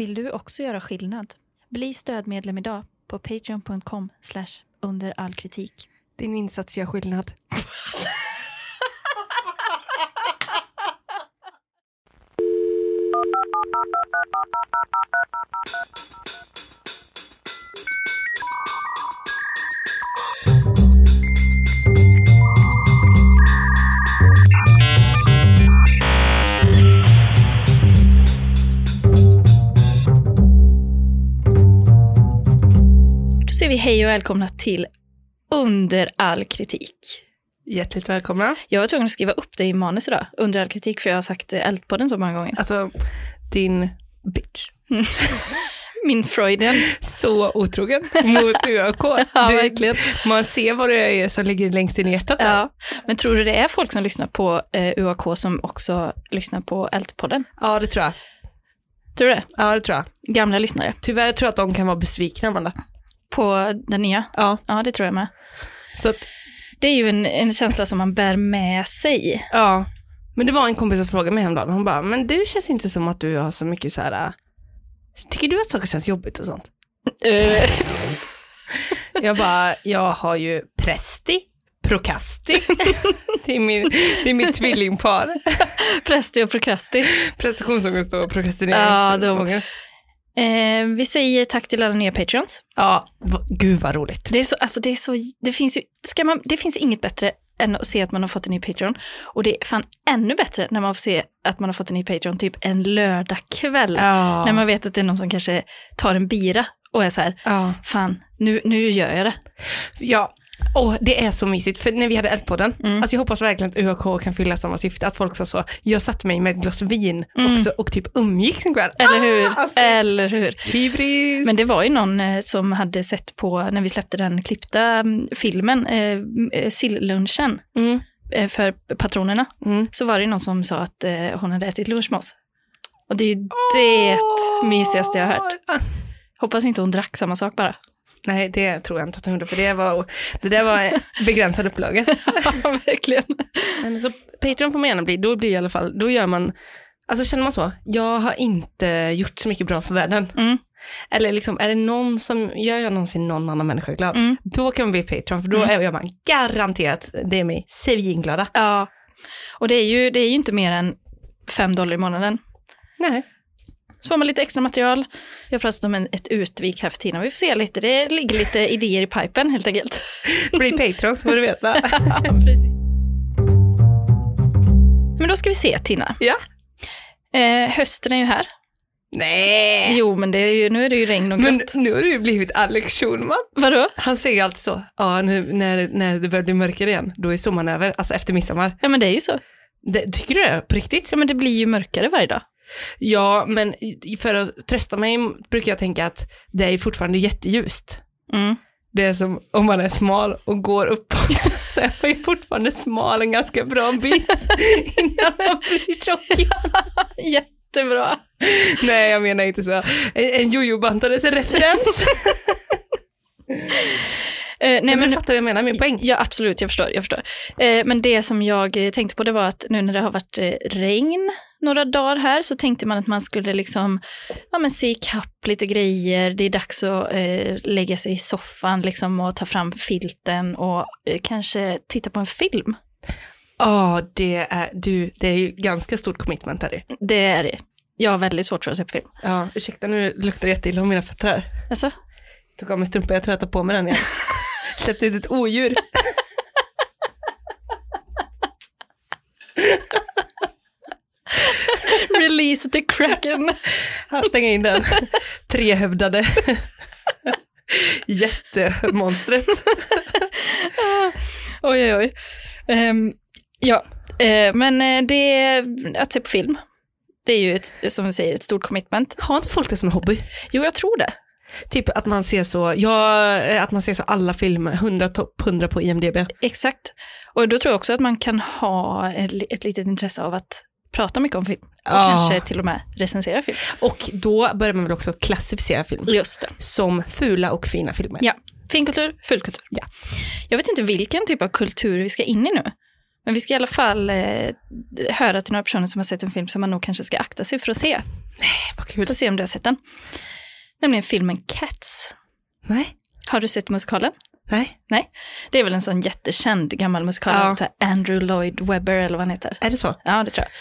Vill du också göra skillnad? Bli stödmedlem idag på patreon.com under all kritik. Din insats gör skillnad. säger vi hej och välkomna till Under all kritik. Hjärtligt välkomna. Jag var tvungen att skriva upp det i manus idag, under all kritik, för jag har sagt eh, Eldpodden så många gånger. Alltså, din bitch. Min Freudian. Så otrogen mot UAK. Ja, Du- verkligen. Man ser vad det är som ligger längst in i hjärtat. där. Ja. Men tror du det är folk som lyssnar på eh, UAK som också lyssnar på Eldpodden? ja, det tror jag. Tror du det? Ja, det tror jag. Gamla lyssnare. Tyvärr tror jag att de kan vara besvikna, Amanda. På den nya? Ja. Ja, det tror jag med. Så att, Det är ju en, en känsla som man bär med sig. ja. Men det var en kompis som frågade mig häromdagen, hon bara, men du känns inte som att du har så mycket så här, äh, tycker du att saker känns jobbigt och sånt? Eh, Jag bara, jag har ju Presti, Procasti, det är, min, det är mitt tvillingpar. Presti och Procrasti. Prestationsångest och Ja, prokrastineringsångest. Eh, vi säger tack till alla nya Patreons. Ja, gud vad roligt. Det, är så, alltså det, är så, det, finns ju, ska man, det finns inget bättre än att se att man har fått en ny Patreon. Och det är fan ännu bättre när man får se att man har fått en ny Patreon typ en lördagkväll. Ja. När man vet att det är någon som kanske tar en bira och är så här, ja. fan, nu, nu gör jag det. Ja, och det är så mysigt. För när vi hade Eldpodden, Mm. alltså jag hoppas verkligen att UAK kan fylla samma syfte. Att folk sa så, jag satte mig med ett glas vin Mm. också och typ umgicks en kväll. Eller hur? Ah, alltså, Eller hur? hybris. Men det var ju någon eh, som hade sett på, när vi släppte den klippta mm, filmen, eh, eh, sillunchen mm, eh, för patronerna, mm. så var det ju någon som sa att eh, hon hade ätit lunch med oss. Och det är ju det mysigaste jag har hört. Åh. Hoppas inte hon drack samma sak bara. Nej, det tror jag inte att hon gjorde, för det, var, det där var begränsad upplaga. ja, verkligen. Nej, men så Patreon får man gärna bli, då blir i alla fall, då gör man, alltså känner man så, jag har inte gjort så mycket bra för världen. Mm. Eller liksom, är det någon som, gör jag någonsin någon annan människa glad? Mm. Då kan man bli Patreon, för då Mm. är man garanterat, det är mig, svinglada. Ja, och det är, ju, det är ju inte mer än fem dollar i månaden. Nej. Så får man lite extra material. Vi har pratat om en, ett utvik här för tiden. Vi får se lite, det ligger lite idéer i pipen helt enkelt. Bli Patreon så får du veta. Precis. Men då ska vi se Tina. ja. Eh, hösten är ju här. Nej. Jo, men det är ju, nu är det ju regn och Men grått. nu har du ju blivit Alex Schulman. Vadå? Han säger alltid så, ja nu, när, när det börjar bli mörkare igen, då är sommaren över, alltså efter midsommar. Ja, men det är ju så. Det, tycker du det? På riktigt? Ja, men det blir ju mörkare varje dag. Ja, men för att trösta mig brukar jag tänka att det är fortfarande jätteljust. Mm. Det är som om man är smal och går uppåt så är man ju fortfarande smal en ganska bra bit innan man blir tjock. Jättebra. Nej, jag menar inte så. En, en jojo-bantares referens. Eh, nej, men men, fattar vad jag menar, min poäng. Ja, absolut, jag förstår. Jag förstår. Eh, men det som jag eh, tänkte på det var att nu när det har varit regn några dagar här så tänkte man att man skulle liksom, ja men se ikapp lite grejer, det är dags att eh, lägga sig i soffan liksom och ta fram filten och eh, kanske titta på en film. Ja, det är, du, det är ju ganska stort commitment Harry. Det är det. Jag har väldigt svårt för att se på film. Ja, ursäkta nu luktar det jätteilla om mina fötter här. Alltså, Tog av mig strumpan, jag tror jag tar på mig den igen. Släppte ut ett odjur. release the kraken. Han stänger in den. Trehövdade. Jättemonstret. oj, oj, oj. Ehm, ja, eh, men eh, det är att se på film. Det är ju, ett, som vi säger, ett stort commitment. Har inte folk det som en hobby? Jo, jag tror det. Typ att man ser så, ja, eh, att man ser så alla filmer, 100 topp 100 på IMDB. Exakt. Och då tror jag också att man kan ha ett, li- ett litet intresse av att prata mycket om film. Och Ja. kanske till och med recensera film. Och då börjar man väl också klassificera film Just det. som fula och fina filmer. Ja. Finkultur, fulkultur. Ja. Jag vet inte vilken typ av kultur vi ska in i nu. Men vi ska i alla fall eh, höra till några personer som har sett en film som man nog kanske ska akta sig för att se. Vad kul. Får se om du har sett den. Nämligen filmen Cats. Nej. Har du sett musikalen? Nej. Nej. Det är väl en sån jättekänd gammal musikal Ja. Andrew Lloyd Webber eller vad han heter. Är det så? Ja, det tror jag.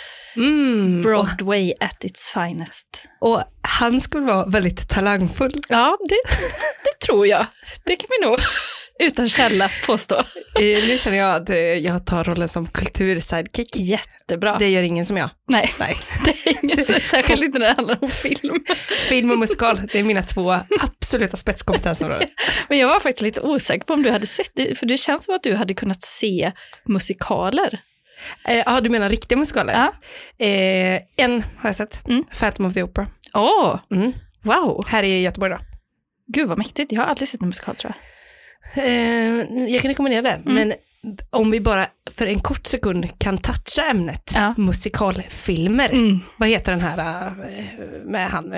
Mm. Broadway at its finest. Och han skulle vara väldigt talangfull. Ja, det, det tror jag. Det kan vi nog utan källa påstå. Eh, nu känner jag att eh, jag tar rollen som kultursidekick. Jättebra. Det gör ingen som jag. Nej, Nej. det är inget så, särskilt inte när det handlar om film. Film och musikal, det är mina två absoluta spetskompetensområden. Men jag var faktiskt lite osäker på om du hade sett det, för det känns som att du hade kunnat se musikaler. Eh, Ja, du menar riktiga musikaler? Ja. Eh, en har jag sett, Mm. Phantom of the Opera. Åh, Mm. wow. Här i Göteborg då. Gud vad mäktigt, jag har aldrig sett en musikal tror jag. Eh, jag kan rekommendera det, men om vi bara för en kort sekund kan toucha ämnet Ja. musikalfilmer. Mm. Vad heter den här eh, med han,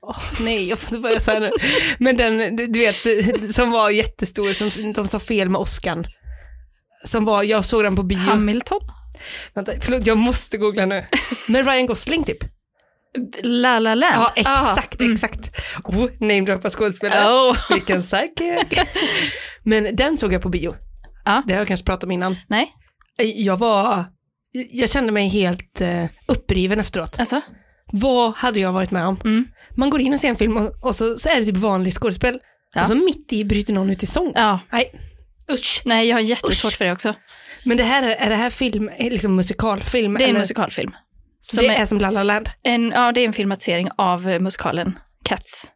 åh, nej jag får inte börja så här nu. Men den, du vet, som var jättestor, som de sa fel med Oscar. Som var, jag såg den på bio. Hamilton? Vänta, förlåt, jag måste googla nu. Men Ryan Gosling typ. La La Land? Ja, exakt, Ah, mm. exakt. Oh, namedroppa skådespelare. Oh. Vilken psychic. Men den såg jag på bio. Ja. Det har jag kanske pratat om innan. Nej, Jag var, jag kände mig helt eh, uppriven efteråt. alltså? Vad hade jag varit med om? Mm. Man går in och ser en film och, och så, så är det typ vanlig skådespel. Ja. Och så mitt i bryter någon ut i sång. Ja, Nej, usch. nej jag har jättesvårt Usch. för det också. Men det här är, det här film, är liksom musikalfilm? Det är en eller? musikalfilm. Det är- är som La La Land? En, ja, det är en filmatisering av eh, musikalen Cats.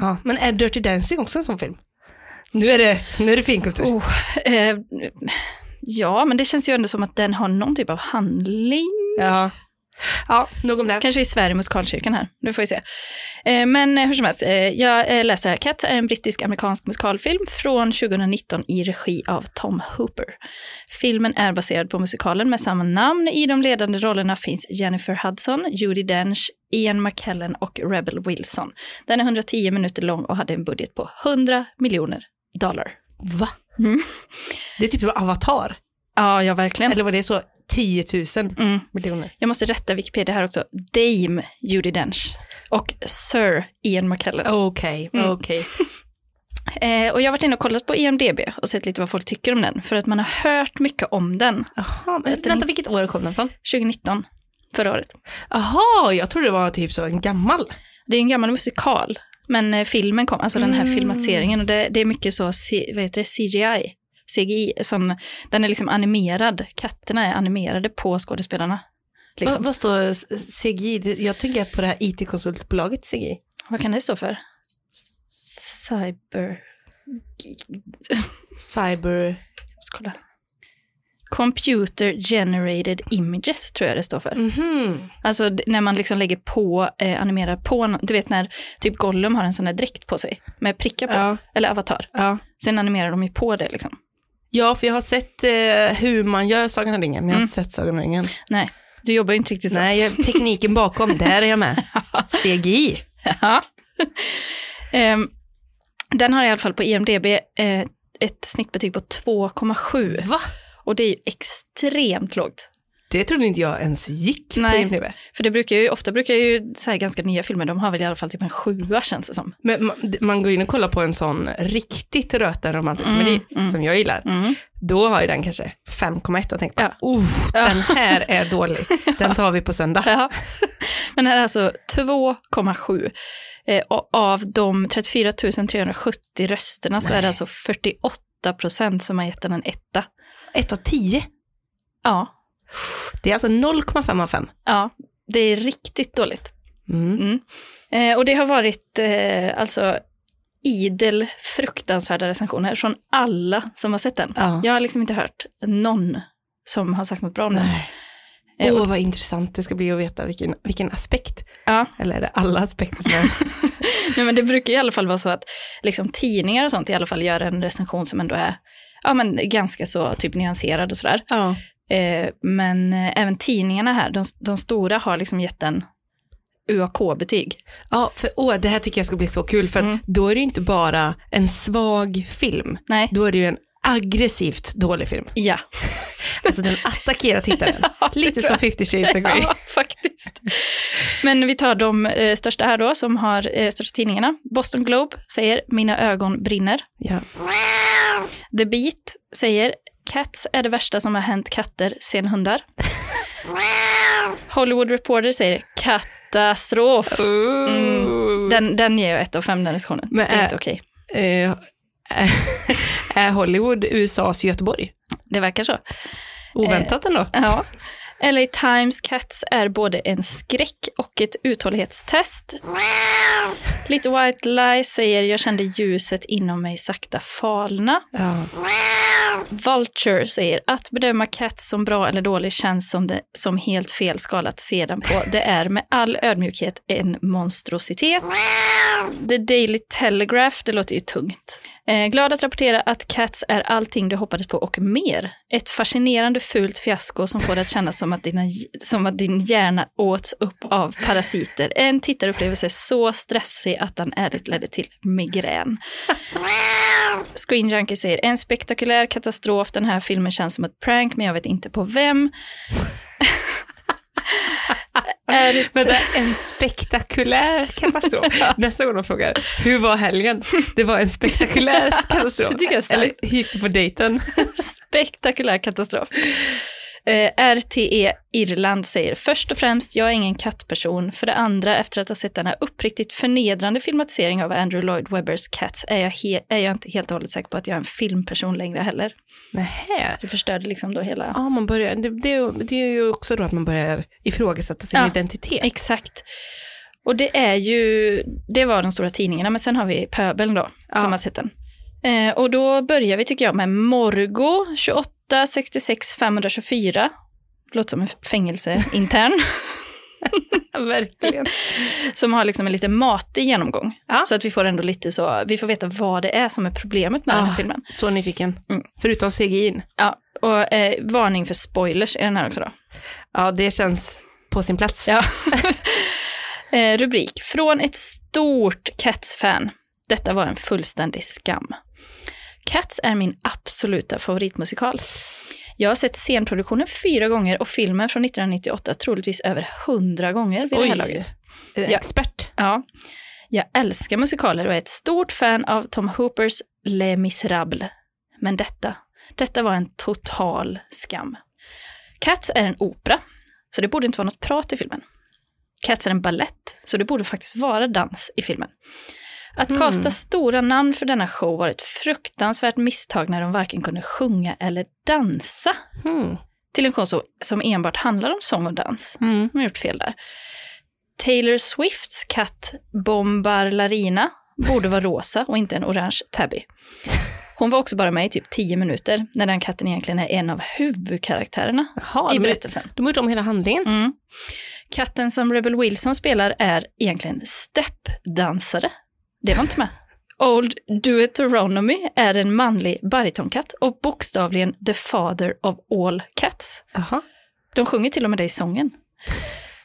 Ja, men är Dirty Dancing också en sån film? Nu är det, nu är det finkultur. Oh, eh, ja, men det känns ju ändå som att den har någon typ av handling. Ja. Ja, nog om det. Kanske i Sverige musikalkyrkan här, det får vi se. Eh, men eh, hur som helst, eh, jag läser här. Cats är en brittisk-amerikansk musikalfilm från 2019 i regi av Tom Hooper. Filmen är baserad på musikalen med samma namn. I de ledande rollerna finns Jennifer Hudson, Judi Dench, Ian McKellen och Rebel Wilson. Den är 110 minuter lång och hade en budget på 100 miljoner dollar. Va? Mm. Det är typ som Avatar. Ja, ja verkligen. Eller var det så 10 000 Mm. miljoner? Jag måste rätta Wikipedia här också. Dame Judi Dench och Sir Ian McKellen. Okej, Mm. okej. Eh, och jag har varit inne och kollat på IMDB och sett lite vad folk tycker om den. För att man har hört mycket om den. Jaha, men den- vänta, vilket år kom den från? 2019, förra året. Jaha, jag trodde det var typ så en gammal. Det är en gammal musikal. Men eh, filmen kom, alltså den här Mm. filmatiseringen. Och det, det är mycket så, vad heter det, CGI. CGI, sån, den är liksom animerad. Katterna är animerade på skådespelarna. Liksom. Vad, vad står CGI? Jag tänker på det här IT-konsultbolaget CGI. Vad kan det stå för? Cyber... Cyber... Jag. Computer generated images tror jag det står för. Mhm. Alltså d- när man liksom lägger på, eh, animerar på, du vet när typ Gollum har en sån här dräkt på sig med prickar på, Ja, eller avatar. ja. Sen animerar de ju på det liksom. Ja, för jag har sett eh, hur man gör Sagan om ringen, men jag har Mm. inte sett Sagan om ringen. Nej, du jobbar ju inte riktigt så. Nej, jag, tekniken bakom, där är jag med. CGI. Ja. Ehm, den har i alla fall på IMDB eh, ett snittbetyg på 2,7 Va? och det är ju extremt lågt. Det trodde inte jag ens gick på Nej. IMDb. För det brukar ju, ofta brukar ju så här ganska nya filmer, de har väl i alla fall typ en sjua känns det som. Men man, man går in och kollar på en sån riktigt röten romantisk Mm, komedi, mm. som jag gillar. Mm. Då har ju den kanske 5,1 och tänkt bara, Ja. oh, Ja. den här är dålig. Den tar vi på söndag. Ja. Men här är alltså 2,7. Eh, och av de 34 370 rösterna så är det alltså 48 procent som har gett den en etta. 1 av 10. Ja, Det är alltså 0,5 av 5. ja, det är riktigt dåligt. Mm. Mm. Eh, och det har varit eh, alltså idel fruktansvärda recensioner från alla som har sett den. Ja. Jag har liksom inte hört någon som har sagt något bra om den. Eh, Åh, och- vad intressant det ska bli att veta vilken, vilken aspekt. Ja. Eller är det alla aspekter som är... Nej, men det brukar i alla fall vara så att liksom, tidningar och sånt i alla fall gör en recension som ändå är ja, men ganska så typ nyanserad och sådär. ja. Eh, men eh, även tidningarna här, de, de stora har liksom gett en UAK-betyg. ja, för åh, det här tycker jag ska bli så kul, för Mm. då är det ju inte bara en svag film, Nej, då är det ju en aggressivt dålig film. ja. Alltså den attackerar tittaren. Ja, Lite som jag. 50 shades of Grey. Ja, faktiskt. Men vi tar de eh, största här då, som har eh, största tidningarna. Boston Globe säger “Mina ögon brinner”. Ja. The Beat säger “Cats är det värsta som har hänt katter sen hundar”. Hollywood Reporter säger “Katastrof”. Mm. Den, den ger jag ett av fem, den recensionen. Det är är- inte okej. Eh, är Hollywood USAs Göteborg? Det verkar så. Oväntat ändå. Ja. LA Times Cats är både en skräck och ett uthållighetstest. Lite White Lie säger jag kände ljuset inom mig sakta falna. Ja. Vulture säger att bedöma Cats som bra eller dålig känns som, det, som helt fel skalat sedan på. Det är med all ödmjukhet en monstrositet. The Daily Telegraph, det låter ju tungt. Eh, glad att rapportera att Cats är allting du hoppades på och mer. Ett fascinerande fult fiasko som får det att kännas som att, dina, som att din hjärna åts upp av parasiter. En tittarupplevelse så stressig att den ärligt ledde till migrän. Screen Junkie säger en spektakulär katastrof. Den här filmen känns som ett prank, men jag vet inte på vem. är det Vänta, en spektakulär katastrof. Nästa gång de frågar, hur var helgen? Det var en spektakulär katastrof. Eller hur gick det på dejten? spektakulär katastrof. Eh, RTE Irland säger först och främst, jag är ingen kattperson. För det andra, efter att ha sett denna uppriktigt förnedrande filmatisering av Andrew Lloyd Webbers Cats är jag, he- är jag inte helt och hållet säker på att jag är en filmperson längre heller. Nähä. Det förstörde liksom då hela... Ja, man börjar, det, det, det är ju också då att man börjar ifrågasätta sin Ja. identitet. Exakt. Och det är ju, det var de stora tidningarna, men sen har vi pöbeln då, Ja. som har sett den. Eh, och då börjar vi tycker jag med Morgo 28 66 524. Låter som en fängelseintern. Verkligen. som har liksom en lite matig genomgång. Ja. Så att vi får ändå lite så, vi får veta vad det är som är problemet med den här Ah, filmen. Så nyfiken. Mm. Förutom CGI. Ja, och eh, varning för spoilers i den här också då. Ja, det känns på sin plats. Ja. eh, rubrik. Från ett stort Cats-fan. Detta var en fullständig skam. Cats är min absoluta favoritmusikal. Jag har sett scenproduktionen fyra gånger och filmen från 1998 troligtvis över hundra gånger vid det här Oj. laget. Eh, Ja. Expert. Ja. Jag älskar musikaler och är ett stort fan av Tom Hoopers Les Misérables. Men detta, detta var en total skam. Cats är en opera, så det borde inte vara något prat i filmen. Cats är en ballett, så det borde faktiskt vara dans i filmen. Att Mm. kasta stora namn för denna show var ett fruktansvärt misstag när de varken kunde sjunga eller dansa. Mm. Till en show som- som enbart handlar om sång och dans. Mm. De har gjort fel där. Taylor Swifts katt Bombarlarina borde vara rosa och inte en orange tabby. Hon var också bara med i typ 10 minuter, när den katten egentligen är en av huvudkaraktärerna Jaha, i berättelsen. de har gjort om hela handlingen. Mm. Katten som Rebel Wilson spelar är egentligen steppdansare. Det var inte med. Old Deuteronomy är en manlig baritonkatt och bokstavligen the father of all cats. Jaha. De sjunger till och med det i sången.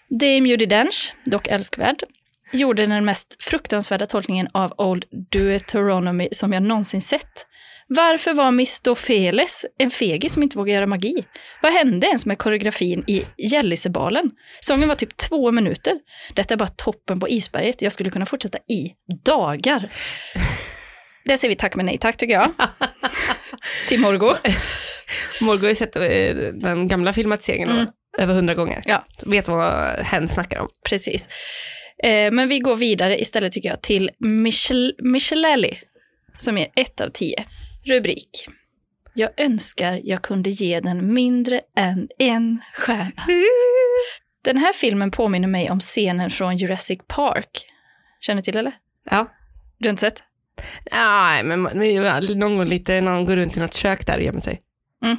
Dame Judi Dench, dock älskvärd, gjorde den mest fruktansvärda tolkningen av Old Deuteronomy som jag någonsin sett. Varför var Mistofeles en fegis som inte vågade göra magi? Vad hände ens med koreografin i Gällisebalen? Sången var typ två minuter. Detta är bara toppen på isberget. Jag skulle kunna fortsätta i dagar. Det säger vi tack men nej tack tycker jag. Till Morgo. Morgan har ju sett eh, den gamla filmatiseringen Mm. över hundra gånger. Ja. Vet vad hen snackar om. Precis. Eh, men vi går vidare istället tycker jag till Michel, Michelelli, som är ett av tio. Rubrik. Jag önskar jag kunde ge den mindre än en stjärna. Den här filmen påminner mig om scenen från Jurassic Park. Känner du till eller? Ja. Du har inte sett? Nej, men någon gång lite när han går runt i något kök där och gömmer sig. Mm.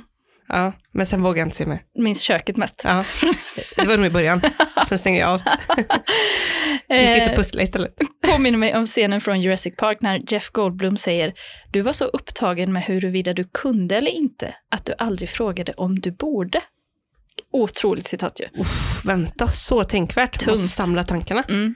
Ja, men sen vågar jag inte se mer. Minns köket mest. Ja, det var nog i början. Sen stänger jag av. Gick ut och Eh, pusslade istället. påminner mig om scenen från Jurassic Park när Jeff Goldblum säger du var så upptagen med huruvida du kunde eller inte att du aldrig frågade om du borde. Otroligt citat ju. Uff, vänta, så tänkvärt. Tungt. Måste samla tankarna. Mm.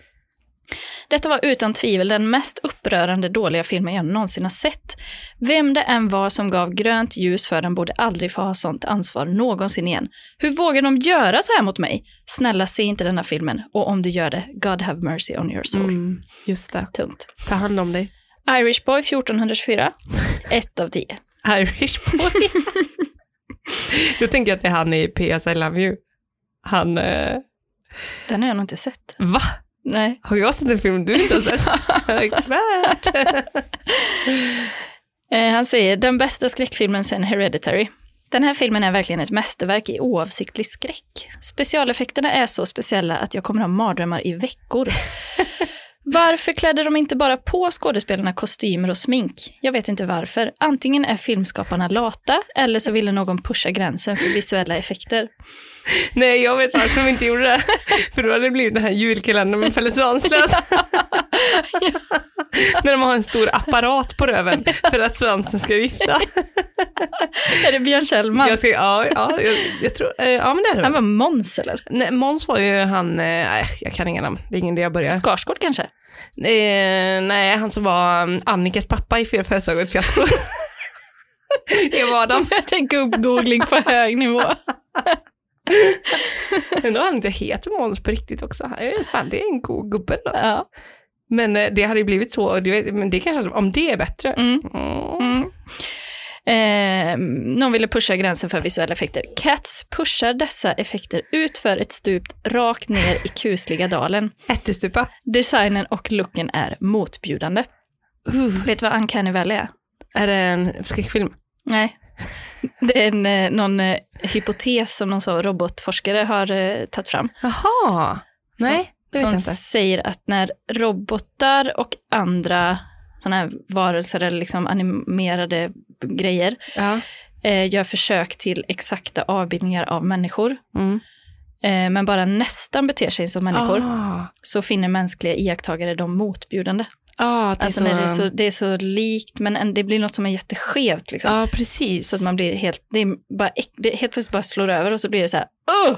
Detta var utan tvivel den mest upprörande dåliga filmen jag någonsin har sett. Vem det än var som gav grönt ljus för den borde aldrig få ha sånt ansvar någonsin igen. Hur vågar de göra så här mot mig? Snälla, se inte denna filmen. Och om du gör det, God have mercy on your soul. Mm, just det. Tungt. Ta hand om dig. Irish Boy 1424, 1 av 10. Irish boy. Då tänker jag att det är han i PS I Love You. Han, eh, Den har jag nog inte sett. va? Nej. Har jag sett en film du inte har sett? Expert. Eh, han säger, den bästa skräckfilmen sen Hereditary. Den här filmen är verkligen ett mästerverk i oavsiktlig skräck. Specialeffekterna är så speciella att jag kommer ha mardrömmar i veckor. Varför klädde de inte bara på skådespelarna kostymer och smink? Jag vet inte varför. Antingen är filmskaparna lata, eller så ville någon pusha gränsen för visuella effekter. Nej, jag vet varför de inte gjorde det. För då hade det blivit den här julkalendern med Pelle Svanslös. När de har en stor apparat på röven för att svansen ska vifta. Är det Björn Kjellman? Jag ska, ja, ja, jag, jag tror, eh, ja men det är det. Han var Måns eller? Nej, Måns var ju han, eh, nej jag kan inga namn, det är ingen idé jag börjar. Skarsgård kanske? Eh, nej, han som var um, Annikas pappa i Fyra födelsedagar och fiasko. det var Adam. Är gubb-googling på hög nivå. Undrar om han inte heter Måns på riktigt också. Fan, det är en god gubbe då. Ja. Men eh, det hade ju blivit så, och men det kanske, om det är bättre. Mm. Mm. Eh, någon ville pusha gränsen för visuella effekter. Cats pushar dessa effekter ut för ett stup rakt ner i kusliga dalen. Ättestupa. Designen och looken är motbjudande. Uh, Vet du vad Uncanny Valley är? är det en skräckfilm? Nej. Det är en, eh, någon eh, hypotes som någon så robotforskare har eh, tagit fram. Jaha. Nej, som säger att när robotar och andra sådana här varelser eller liksom animerade grejer Ja. eh, gör försök till exakta avbildningar av människor, Mm. eh, men bara nästan beter sig som människor, Ah. så finner mänskliga iakttagare dem motbjudande. Ah, det är Alltså så, när det är så, det är så likt, men en- det blir något som är jätteskevt. Liksom. Ja, precis. Så att man blir helt, det är bara, det helt plötsligt bara slår över och så blir det så här, Åh,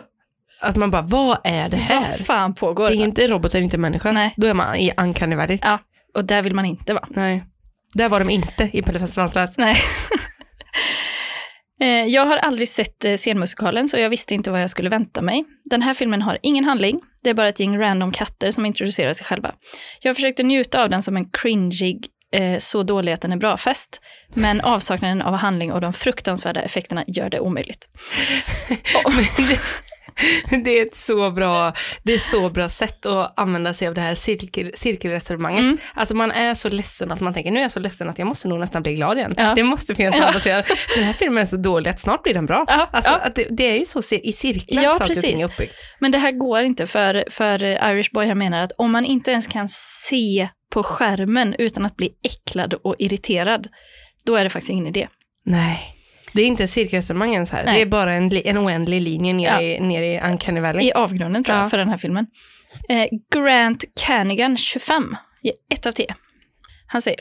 Att man bara, vad är det här? vad fan pågår? Det är inte robot, det är inte människa. Nej. Då är man i Uncanny Valley. Ja, och där vill man inte vara. Nej. Där var de inte i Pelle Svanslös. Nej. Eh, Jag har aldrig sett eh, scenmusikalen så jag visste inte vad jag skulle vänta mig. Den här filmen har ingen handling, det är bara ett gäng random katter som introducerar sig själva. Jag försökte njuta av den som en cringeig, eh, så dålig att den är bra-fest, men avsaknaden av handling och de fruktansvärda effekterna gör det omöjligt. Men det, är ett så bra, det är så bra sätt att använda sig av det här cirkel, cirkelresonemanget. Mm. Alltså man är så ledsen att man tänker, nu är jag så ledsen att jag måste nog nästan bli glad igen. Ja. Det måste finnas Ja. ja. att den här filmen är så dålig att snart blir den bra. Ja, Alltså, ja. Att det, det är ju så i cirklar Ja, saker och ting precis. är uppbyggt. Men det här går inte för, för Irish Boy, han menar att om man inte ens kan se på skärmen utan att bli äcklad och irriterad, då är det faktiskt ingen idé. Nej. Det är inte cirkelresonemang ens här, Nej. det är bara en, en oändlig linje ner, Ja. i, ner i Uncanny Valley. I avgrunden tror jag, Ja. för den här filmen. Eh, Grant Canigan, 25, ger 1 av 10. Han säger,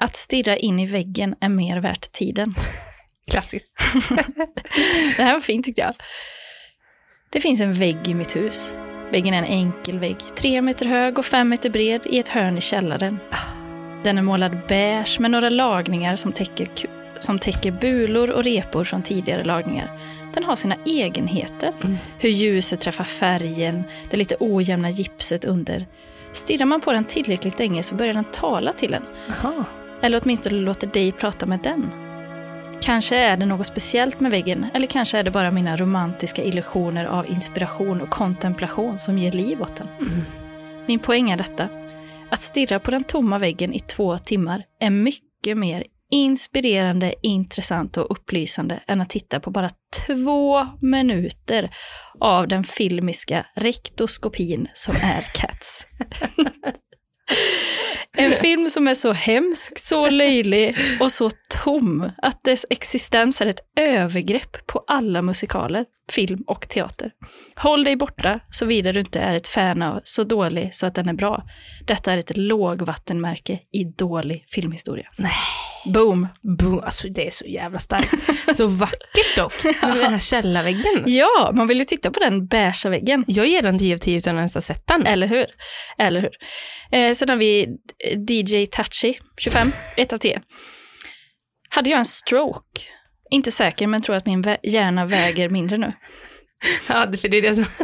att stirra in i väggen är mer värt tiden. Klassiskt. Det här var fint tyckte jag. Det finns en vägg i mitt hus. Väggen är en enkel vägg, tre meter hög och fem meter bred i ett hörn i källaren. Den är målad beige med några lagningar som täcker, som täcker bulor och repor från tidigare lagningar. Den har sina egenheter. Mm. Hur ljuset träffar färgen, det lite ojämna gipset under. Stirrar man på den tillräckligt länge så börjar den tala till en. Aha. Eller åtminstone låter dig prata med den. Kanske är det något speciellt med väggen, eller kanske är det bara mina romantiska illusioner av inspiration och kontemplation som ger liv åt den. Mm. Min poäng är detta. Att stirra på den tomma väggen i två timmar är mycket mer inspirerande, intressant och upplysande än att titta på bara två minuter av den filmiska rektoskopin som är Cats. En film som är så hemsk, så löjlig och så tom att dess existens är ett övergrepp på alla musikaler, film och teater. Håll dig borta såvida du inte är ett fan av så dålig så att den är bra. Detta är ett lågvattenmärke i dålig filmhistoria. Nej. Boom. Boom. Alltså det är så jävla starkt. Så vackert dock, med den här källarväggen. Ja, man vill ju titta på den beiga väggen. Jag ger den 10 av 10 utan att ens ha sett den. Eller hur? Eller hur? Eh, sen har vi DJ Touchy, 25, 1 av 10. Hade jag en stroke? Inte säker, men tror att min hjärna väger mindre nu. Ja, det- för det är det som...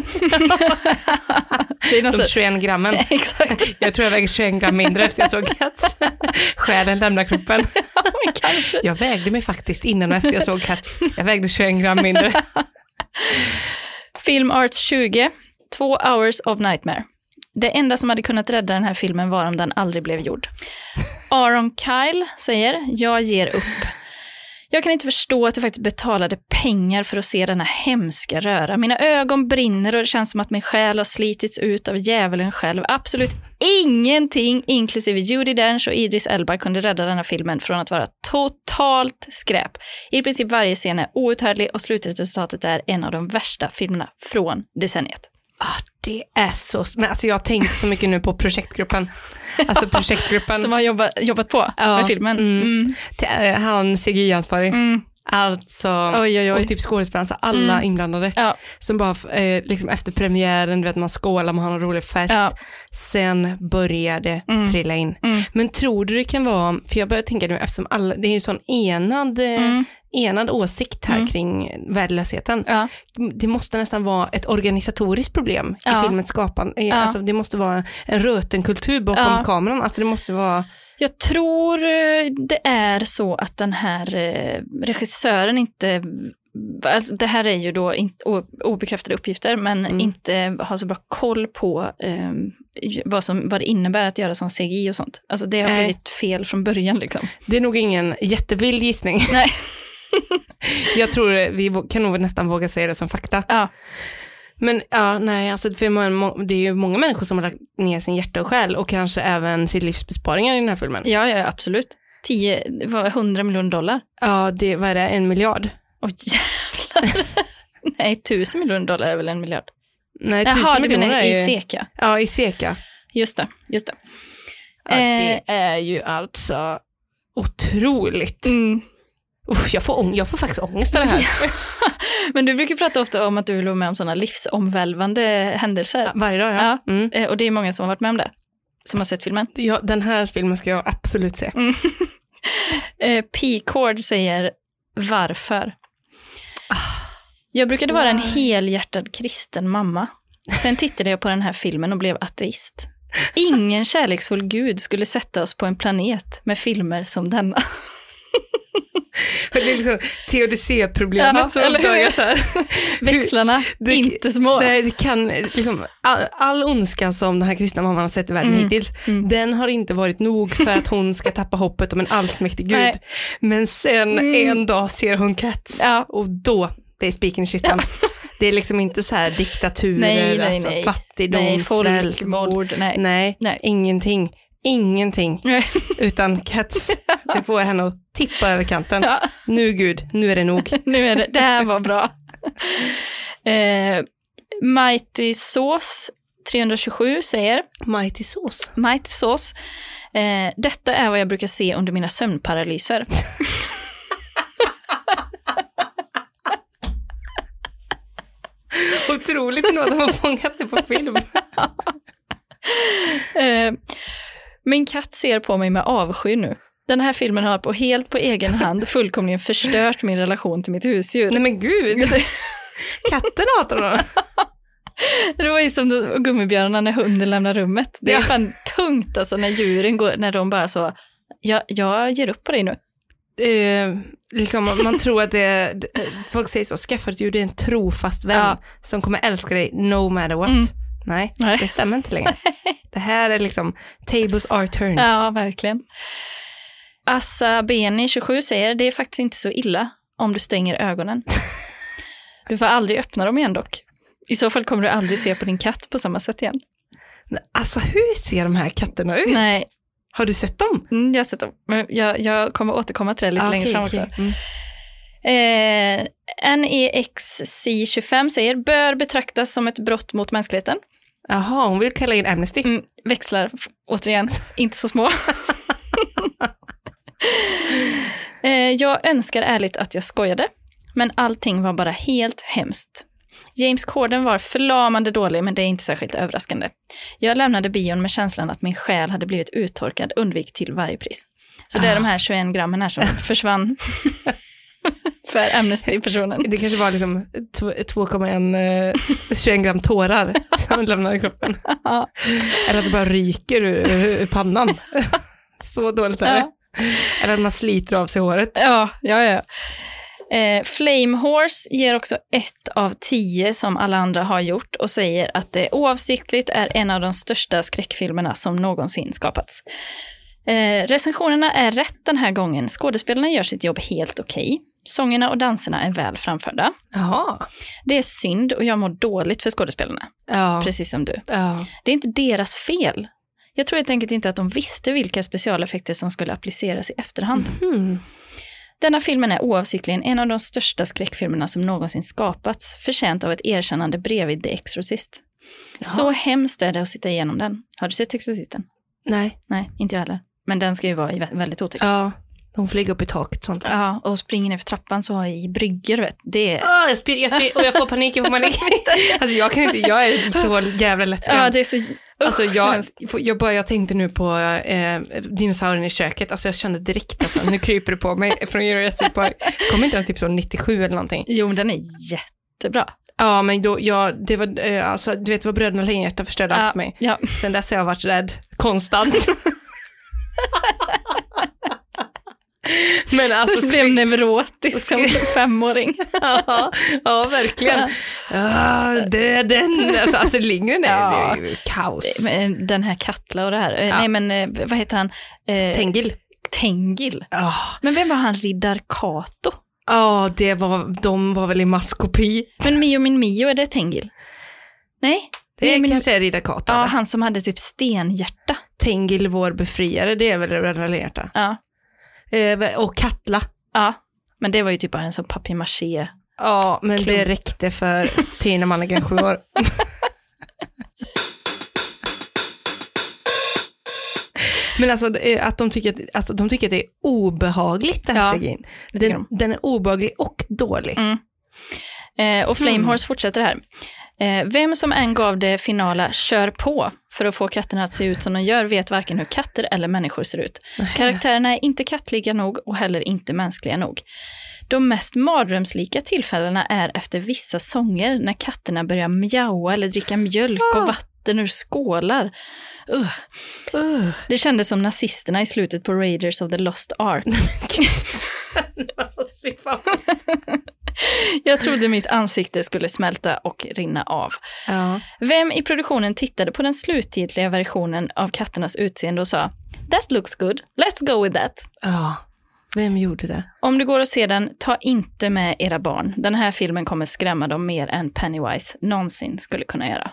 Det är något De så... 21 grammen. Exakt, Jag tror jag väger 21 gram mindre efter jag såg Cats. Själen lämnar kroppen. kanske. Jag vägde mig faktiskt innan och efter jag såg Cats. Jag vägde 21 gram mindre. Film Arts 20, Två hours of nightmare. Det enda som hade kunnat rädda den här filmen var om den aldrig blev gjord. Aaron Kyle säger, jag ger upp. Jag kan inte förstå att jag faktiskt betalade pengar för att se denna hemska röra. Mina ögon brinner och det känns som att min själ har slitits ut av djävulen själv. Absolut ingenting, inklusive Judi Dench och Idris Elba, kunde rädda denna filmen från att vara totalt skräp. I princip varje scen är outhärdlig och slutresultatet är en av de värsta filmerna från decenniet. Ah, det är så... Men alltså jag har tänkt så mycket nu på projektgruppen. Alltså projektgruppen. Som har jobbat, jobbat på Ja, med filmen. mm. Mm. Eh, Han CGI-ansvarig. Mm. Alltså, Oj, oj, oj. och typ skådespelare, alltså alla Mm. inblandade. Ja, Som bara, eh, liksom efter premiären, du vet man skålar, man har en rolig fest. ja. Sen börjar det Mm. trilla in. Mm. Men tror du det kan vara, för jag börjar tänka nu eftersom alla, det är ju en sån enad, eh, Mm. Enad åsikt här Mm. kring värdelösheten. Ja. Det måste nästan vara ett organisatoriskt problem Ja. i filmens skapande. Ja. Alltså, det måste vara en rötenkultur bakom Ja. kameran. Alltså, det måste vara, Jag tror eh, det är så att den här eh, regissören inte Alltså det här är ju då in, o, obekräftade uppgifter, men Mm. inte har så bra koll på eh, vad, som, vad det innebär att göra som CGI och sånt. Alltså det har Nej. blivit fel från början liksom. det är nog ingen jättevild gissning. Nej. jag tror vi kan nog nästan våga säga det som fakta. Ja, Men ja, nej, alltså för man, det är ju många människor som har lagt ner sin hjärta och själ och kanske även sitt livsbesparingar i den här filmen. ja, ja absolut. 10, det var 100 miljoner dollar. Ja, det, vad är det, en miljard? Åh jävlar. Nej, 1000 miljoner dollar är väl en miljard? Nej, tusen Jaha, miljoner menar är i ju- SEKA. Ja, i SEKA. Just det, just det. Ja, det Eh. är ju alltså otroligt. Mm. Usch, jag, får jag får faktiskt ångest av det här. Men du brukar prata ofta om att du vill vara med om sådana livsomvälvande händelser. Varje dag, ja. Mm. Eh, Och det är många som har varit med om det, som har sett filmen. ja. Den här filmen ska jag absolut se. Eh, P-Cord säger varför. Jag brukade vara en helhjärtad kristen mamma. Sen tittade jag på den här filmen och blev ateist. Ingen kärleksfull gud skulle sätta oss på en planet med filmer som denna. Det är liksom teodicéproblemet Ja, som uppdagas här. Växlarna, Det- inte små. Nej, det kan, liksom, all, all ondska som den här kristna mamman har sett i världen Mm. hittills, Mm. den har inte varit nog för att hon ska tappa hoppet om en allsmäktig gud. Nej. Men sen Mm. en dag ser hon Cats Ja. och då, det är spiken i kistan. Det är liksom inte så här diktaturer, Nej, nej, alltså nej. fattigdom, Nej, svält, folkmord. Nej. Nej, Nej. ingenting. Ingenting. Utan Cats, det får henne att tippa över kanten. Ja. Nu Gud, nu är det nog. nu är det, det här var bra. Eh, Mighty Sauce 327 säger, Mighty Sauce. Mighty Sauce, eh, detta är vad jag brukar se under mina sömnparalyser. Otroligt nog att de har fångat det på film. Eh, min katt ser på mig med avsky nu. Den här filmen har på helt på egen hand fullkomligen förstört min relation till mitt husdjur. Nej men gud. Katten hatar honom. Det var ju som gummibjörnarna när hunden lämnar rummet. Det är Ja. fan tungt alltså när djuren går, när de bara så, jag, jag ger upp på dig nu. Eh, liksom, man tror att det, det- folk säger så, skaffa ett djur, det är en trofast vän Ja. som kommer älska dig no matter what. Mm. Nej, Nej. det stämmer inte längre. det här är liksom, tables are turned. Ja, verkligen. Assa Beni, 27, säger det är faktiskt inte så illa om du stänger ögonen. Du får aldrig öppna dem igen dock. I så fall kommer du aldrig se på din katt på samma sätt igen. Alltså hur ser de här katterna ut? Nej, Har du sett dem? mm, jag har sett dem. Men jag, jag kommer återkomma till det lite Ah, längre fram också. Mm. Eh, NEXC25 säger bör betraktas som ett brott mot mänskligheten. Jaha, hon vill kalla in Amnesty. Mm, växlar, återigen, inte så små. Eh, jag önskar ärligt att jag skojade, men allting var bara helt hemskt. James Corden var förlamande dålig, men det är inte särskilt överraskande. Jag lämnade bion med känslan att min själ hade blivit uttorkad, undvik till varje pris. Så det är Ah. de här 21 grammen här som försvann för Amnesty-personen. Det kanske var liksom tw- 2,1 eh, 21 gram tårar som lämnade kroppen. Eller att det bara ryker ur, ur, pannan. Så dåligt är det. Ja. Eller att man sliter av sig håret. Ja, ja, ja. Eh, Flame Horse ger också ett av tio som alla andra har gjort och säger att det oavsiktligt är en av de största skräckfilmerna som någonsin skapats. Eh, recensionerna är rätt den här gången. Skådespelarna gör sitt jobb helt okej. Sångerna och danserna är väl framförda. Jaha. Det är synd och jag mår dåligt för skådespelarna, Ja. precis som du. ja. Det är inte deras fel. Jag tror helt enkelt inte att de visste vilka specialeffekter som skulle appliceras i efterhand. Hmm. Denna filmen är oavsiktligen en av de största skräckfilmerna som någonsin skapats, förtjänt av ett erkännande bredvid The Exorcist. Så hemskt är det att sitta igenom den. Har du sett Exorcisten? Nej. Nej, inte jag heller. Men den ska ju vara vä- väldigt otäck. Ja. De flyger upp i taket sånt där. Ja, och springer ner för trappan så i bryggor, vet det är... Ah, jag spyr, jag spyr och jag får panik, jag får panik. alltså jag kan inte, jag är så jävla lättskrämd. Ja, det är så... Alltså jag, jag, bara, jag tänkte nu på eh, dinosaurien i köket, alltså jag kände direkt alltså, nu kryper det på mig från Jurassic Park. Kommer inte den typ så 97 eller någonting? Jo, men den är jättebra. Ja, men då, ja, det var, eh, alltså, du vet vad Bröderna Lejonhjärta förstörde allt för mig. Ja. Sen dess har jag varit rädd, konstant. men alltså, Du blev neurotisk som femåring. ja, ja, verkligen. Ah, döden, alltså Astrid Lindgren är, Ja. det är kaos. Men Den här Katla och det här. Eh, Ja. Nej, men eh, vad heter han? Eh, Tengil. Tengil. Ja, Men vem var han, Riddar Kato? Ja, det var, de var väl i maskopi. Men Mio min Mio, är det Tengil? Nej? Det Mio min... kanske är Ridda Kata. Ja, eller? han som hade typ stenhjärta. Tengil, vår befriare, det är väl Lejonhjärta. Ja. Eh, och Katla. ja. Men det var ju typ bara en sån papier-maché. Ja, men det Klump. räckte för Tina Mannegren, sju år. Men alltså det att de tycker att, alltså, de tycker att det är obehagligt den Ja, CGin. det tycker Den, den är obehaglig och dålig. Mm. Eh, och Flame Hmm. Horse fortsätter här. Eh, vem som än gav det finala kör på för att få katterna att se ut som de gör vet varken hur katter eller människor ser ut. Karaktärerna är inte kattliga nog och heller inte mänskliga nog. De mest mardrömslika tillfällena är efter vissa sånger när katterna börjar mjaua eller dricka mjölk Ah. och vatten ur skålar. Uh. Uh. Det kändes som nazisterna i slutet på Raiders of the Lost Ark. Jag trodde mitt ansikte skulle smälta och rinna av. ja. Vem i produktionen tittade på den slutgiltiga versionen av katternas utseende och sa “That looks good, let's go with that”? ja, vem gjorde det? Om det går att se den, ta inte med era barn. Den här filmen kommer skrämma dem mer än Pennywise någonsin skulle kunna göra.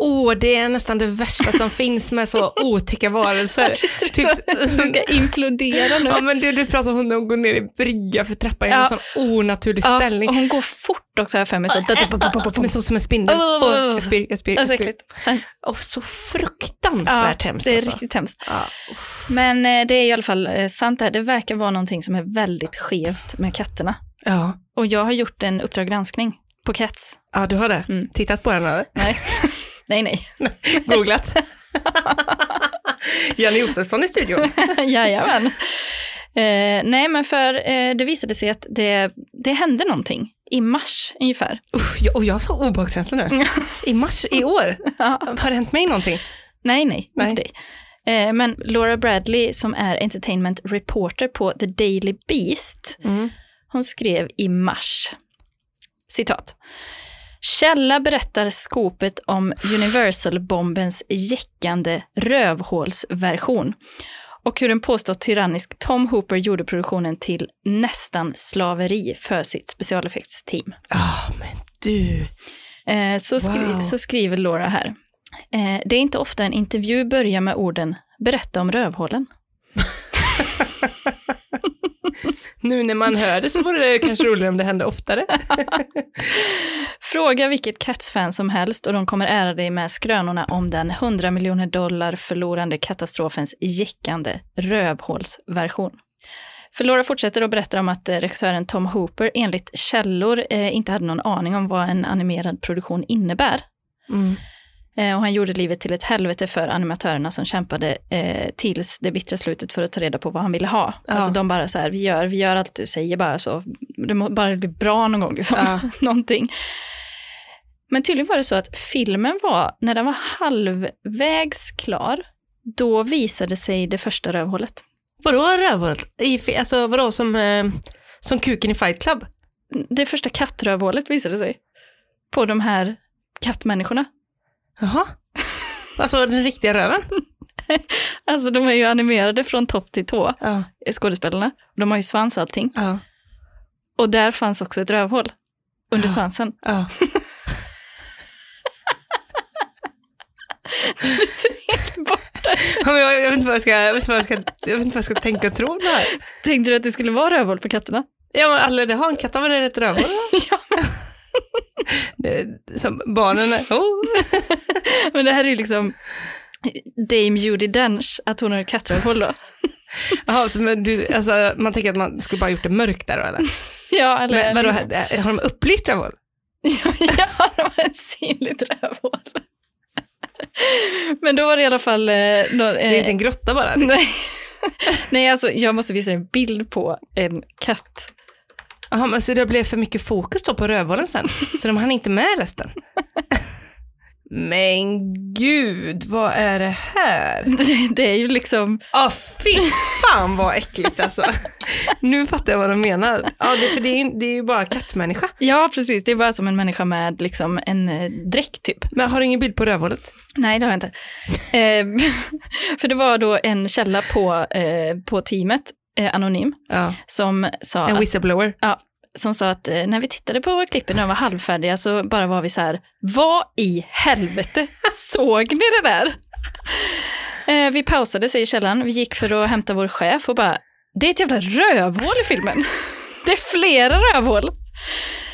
Åh, det är nästan det värsta som finns med så otäcka varelser. typ, som ska implodera nu. Ja men du, du pratar om hon som går ner i brygga för trappan i Ja. en sån onaturlig Ja, ställning. och hon går fort också har jag för mig. Så. Som en, så, som en spindel. Oh, jag spyr, jag spyr. Jag så spyr. Åh, så fruktansvärt hemskt det är alltså. riktigt hemskt. Ja. Men eh, det är i alla fall eh, sant det här. Det verkar vara någonting som är väldigt skevt med katterna. ja. Och jag har gjort en Uppdrag granskning på Cats. Ja, du har det. Mm. Tittat på den eller? Nej, nej, nej. Googlat. Janne Josefsson i studion. Jajamän. Eh, nej, men för eh, det visade sig att det, det hände någonting i mars ungefär. Usch, jag, och jag så obehagskänsla nu. I mars i år. Ja. Har det hänt mig någonting? Nej, nej, Nej. inte dig. Eh, men Laura Bradley som är entertainment reporter på The Daily Beast, Mm. hon skrev i mars, citat. Källa berättar skopet om Universal-bombens jäckande rövhålsversion och hur en påstått tyrannisk Tom Hooper gjorde produktionen till nästan slaveri för sitt specialeffektsteam. Ah, men du. Eh, så, skri- Wow. så skriver Laura här. Eh, det är inte ofta en intervju börjar med orden “berätta om rövhålen”. Nu när man hör det så vore det kanske roligare om det hände oftare. Fråga vilket Cats-fan som helst och de kommer ära dig med skrönorna om den 100 miljoner dollar förlorande katastrofens jäckande rövhålsversion. För Laura fortsätter och berättar om att eh, regissören Tom Hooper enligt källor eh, inte hade någon aning om vad en animerad produktion innebär. Mm. Eh, och han gjorde livet till ett helvete för animatörerna som kämpade eh, tills det bittra slutet för att ta reda på vad han ville ha. Ja. Alltså de bara så här, vi gör, vi gör allt du säger bara så, det må bara bli bra någon gång liksom. Ja. Någonting. Men tydligen var det så att filmen var, när den var halvvägs klar, då visade sig det första rövhålet. Vadå rövhål? I Alltså vadå som, eh, som kuken i Fight Club? Det första kattrövhålet visade sig. På de här kattmänniskorna. Jaha. Alltså den riktiga röven? Alltså de är ju animerade från topp till tå, Ja. eh, skådespelarna. De har ju svans och allting. Ja. Och där fanns också ett rövhål under Ja. svansen. ja. Det ser helt borta. Jag, jag, vet inte vad jag, ska, jag, vet inte vad jag, ska, jag vet inte vad jag ska tänka och tro om det här. Tänkte du att det skulle vara rövhål på katterna? Ja men alla det har en katt har väl ett rövhål? ja, Som barnen oh. men det här är ju liksom Dame Judi Dench, att hon har ett kattrövhål då. Jaha, så du, alltså, man tänker att man skulle bara gjort det mörkt där då eller? Ja, eller... Men, vadå, har de upplyst rövhål? Ja, ja, de har ett synligt rövhål. Men då var det i alla fall... Eh, nå- Det är inte eh, en grotta bara? nej. nej, alltså jag måste visa en bild på en katt. Jaha, men så det blev för mycket fokus då på rövhålen sen, så de hann inte med resten? Men gud, vad är det här? Det är ju liksom... Ja, fy fan vad äckligt alltså. Nu fattar jag vad de menar. Ja, det, för det är, det är ju bara kattmänniska. Ja, precis. Det är bara som en människa med liksom en eh, dräkt typ. Men har du ingen bild på rövhålet? Nej, det har jag inte. Eh, för det var då en källa på, eh, på teamet, eh, Anonym, Ja. som sa, En att, whistleblower. som sa att eh, när vi tittade på klippen när de var halvfärdiga så bara var vi så här, vad i helvete såg ni det där? Eh, vi pausade, säger källan, vi gick för att hämta vår chef och bara, det är ett jävla rövhål i filmen. Det är flera rövhål.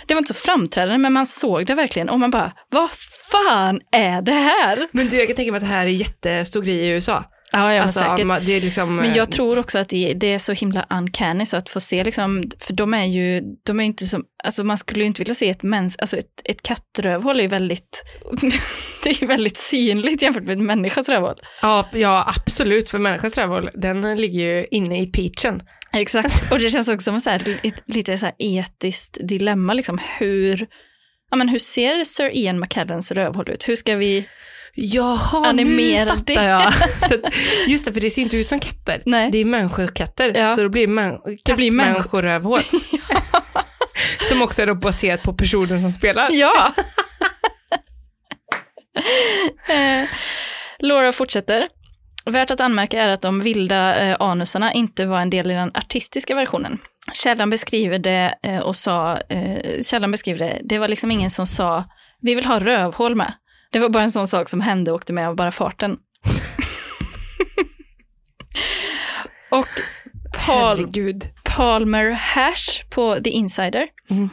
Det var inte så framträdande, men man såg det verkligen och man bara, vad fan är det här? Men du, jag kan tänka mig att det här är jättestor grej i USA. Ja, ja alltså, säkert. det är liksom... Men eh, jag tror också att det, det är så himla uncanny så att få se liksom, för de är ju, de är inte som, alltså man skulle ju inte vilja se ett mäns, alltså ett, ett kattrövhål är ju väldigt, det är ju väldigt synligt jämfört med ett människas rövhål. Ja, ja, absolut, för människans rövhål, den ligger ju inne i peachen. Exakt. Och det känns också som så här, ett, lite så här etiskt dilemma, liksom hur, ja men hur ser Sir Ian McKellens rövhål ut? Hur ska vi, Jaha, Animera nu fattar jag. Just det, för det ser inte ut som katter. Nej. Det är människokatter, Ja. så då blir män, Det blir människo- kattmänniskorövhål. som också är baserat på personen som spelar. ja. eh, Laura fortsätter. Värt att anmärka är att de vilda eh, anusarna inte var en del i den artistiska versionen. Källan beskriver det eh, och sa, eh, källan beskriver det, det var liksom ingen som sa, vi vill ha rövhål med. Det var bara en sån sak som hände och åkte med av bara farten. och Paul, Herregud. Palmer Hash på The Insider Mm.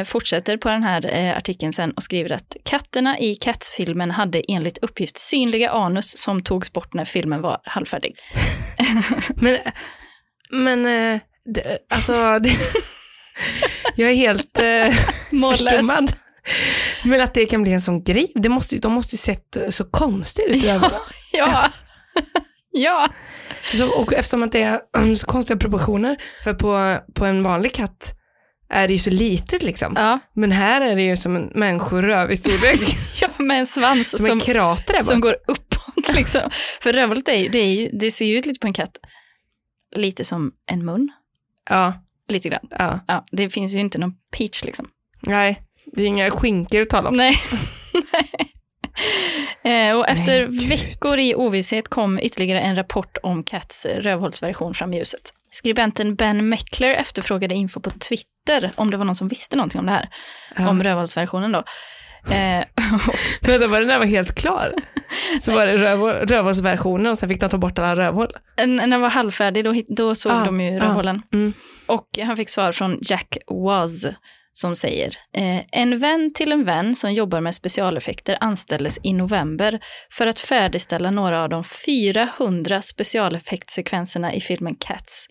eh, fortsätter på den här eh, artikeln sen och skriver att katterna i Cats-filmen hade enligt uppgift synliga anus som togs bort när filmen var halvfärdig. Men, men eh, det, alltså, det, jag är helt eh, förstummad. Men att det kan bli en sån grej, det måste, de måste ju sett så konstigt ut. Ja. Ja. ja. Så, och eftersom att det är så konstiga proportioner, för på, på en vanlig katt är det ju så litet liksom. Ja. Men här är det ju som en människoröv i storlek. ja, med en svans som, en som, krater som går uppåt. Liksom. För rövhålet är ju, det, är ju, det ser ju ut lite på en katt, lite som en mun, Ja, lite grann. ja. Ja, det finns ju inte någon peach liksom. Nej, det är inga skinkor att tala om. Nej. eh, och efter gud. veckor i ovisshet kom ytterligare en rapport om Cats eh, rövhålsversion fram i ljuset. Skribenten Ben Meckler efterfrågade info på Twitter om det var någon som visste någonting om det här, Ja. om rövhålsversionen då. Eh, Vänta, var den där var helt klar? Så var det rövhål- rövhålsversionen och sen fick de ta bort alla rövhål. när den var halvfärdig, då, då såg Ah, de ju ah, rövhålen. mm. Och han fick svar från Jack Was, som säger eh, En vän till en vän som jobbar med specialeffekter anställdes i november för att färdigställa några av de 400 specialeffektsekvenserna i filmen Cats.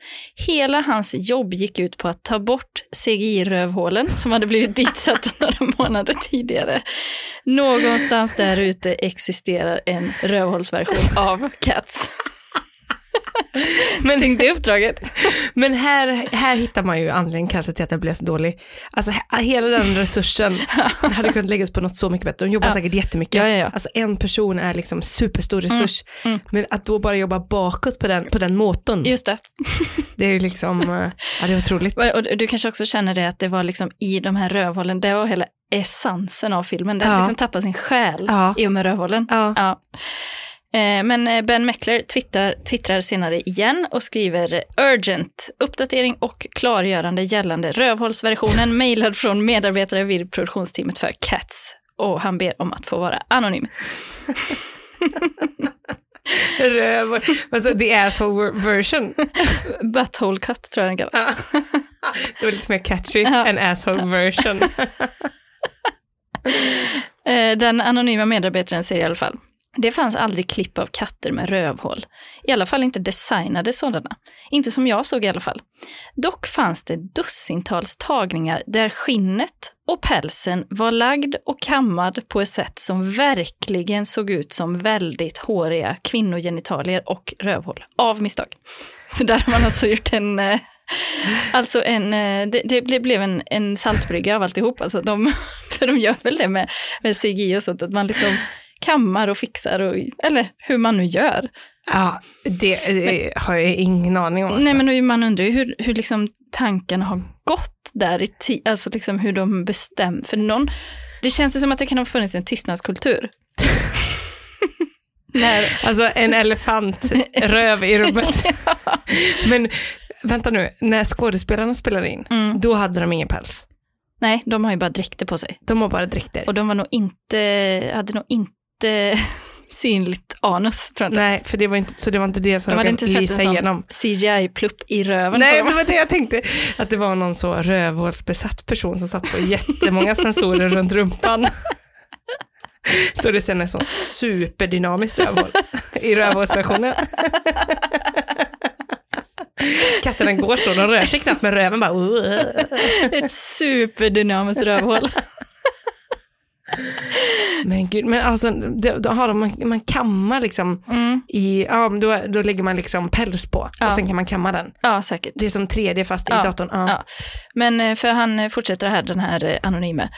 Hela hans jobb gick ut på att ta bort CGI-rövhålen som hade blivit ditsatta några månader tidigare. Någonstans där ute existerar en rövhålsversion av Cats. Men Tänk det uppdraget. Men här, här hittar man ju anledningen kanske till att den blev så dålig. Alltså hela den resursen hade kunnat läggas på något så mycket bättre. De jobbar ja. säkert jättemycket. Ja, ja, ja. Alltså en person är liksom superstor resurs. Mm. Mm. Men att då bara jobba bakåt på den, på den motorn. Just det. det är ju liksom, eh, ja det är otroligt. Och du kanske också känner det att det var liksom i de här rövhålen, det var hela essensen av filmen. Den ja. liksom tappade sin själ ja. i och med rövhålen. Ja. Eh, men eh, Ben Meckler twittrar, twittrar senare igen och skriver urgent, uppdatering och klargörande gällande rövhålsversionen mejlad från medarbetare vid produktionsteamet för Cats. Och han ber om att få vara anonym. Röv, alltså the asshole version. Butthole cut tror jag den kallas. det var lite mer catchy än asshole version. Eh, den anonyma medarbetaren säger i alla fall. Det fanns aldrig klipp av katter med rövhål. I alla fall inte designade sådana. Inte som jag såg i alla fall. Dock fanns det dussintals tagningar där skinnet och pälsen var lagd och kammad på ett sätt som verkligen såg ut som väldigt håriga kvinnogenitalier och rövhål. Av misstag. Så där har man alltså gjort en eh, Alltså en, eh, det, det, blev en, en saltbrygga av alltihop. Alltså de, för de gör väl det med, med CGI och sånt, att man liksom kammar och fixar, och, eller hur man nu gör. Ja, det, det har jag ingen aning om. Alltså. Nej, men man undrar ju hur, hur liksom tankarna har gått där i tid, alltså liksom hur de bestämmer, för någon, det känns ju som att det kan ha funnits en tystnadskultur. När... Alltså en elefantröv i rummet. ja. Men vänta nu, när skådespelarna spelade in, mm. då hade de ingen päls. Nej, de har ju bara dräkter på sig. De har bara dräkter. Och de var nog inte, hade nog inte synligt anus, tror jag inte. Nej, för det var inte, så det var inte det som de hade inte sett en igenom. CGI-plupp i röven Nej, det var det jag tänkte. Att det var någon så rövhålsbesatt person som satt så jättemånga sensorer runt rumpan. Så det sen är så superdynamiskt rövhål i rövhålsversionen. Katterna går så, de rör sig knappt med röven bara. Uh. Ett superdynamiskt rövhål. Men gud, men alltså då, då har de, man, man kammar liksom mm. i, ja då, då lägger man liksom päls på ja. och sen kan man kamma den. Ja, säkert. Det är som 3D fast ja. i datorn. Ja. Men eh, för han fortsätter här, den här eh, anonyma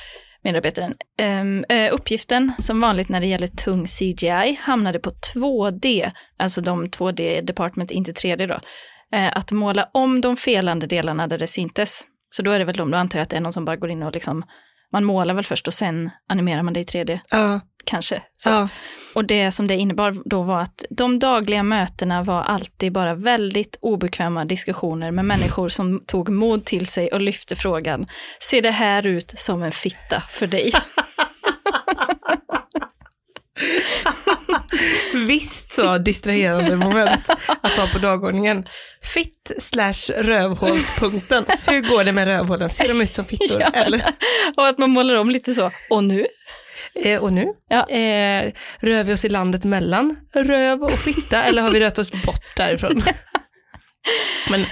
medarbetaren. Um, uppgiften, som vanligt när det gäller tung CGI, hamnade på 2D, alltså de 2D-department, inte 3D då. Att måla om de felande delarna där det syntes. Så då är det väl de, då antar jag att det är någon som bara går in och liksom man målar väl först och sen animerar man det i 3D. Ja. Kanske. Ja. Och det som det innebar då var att de dagliga mötena var alltid bara väldigt obekväma diskussioner med människor som tog mod till sig och lyfte frågan, ser det här ut som en fitta för dig? Visst så distraherande moment att ha på dagordningen. Fitt slash rövhålspunkten. Hur går det med rövhålen? Ser de ut som fittor? Ja, eller? Och att man målar om lite så. Och nu? Eh, och nu? Ja. Eh, rör vi oss i landet mellan röv och fitta eller har vi rört oss bort därifrån? Men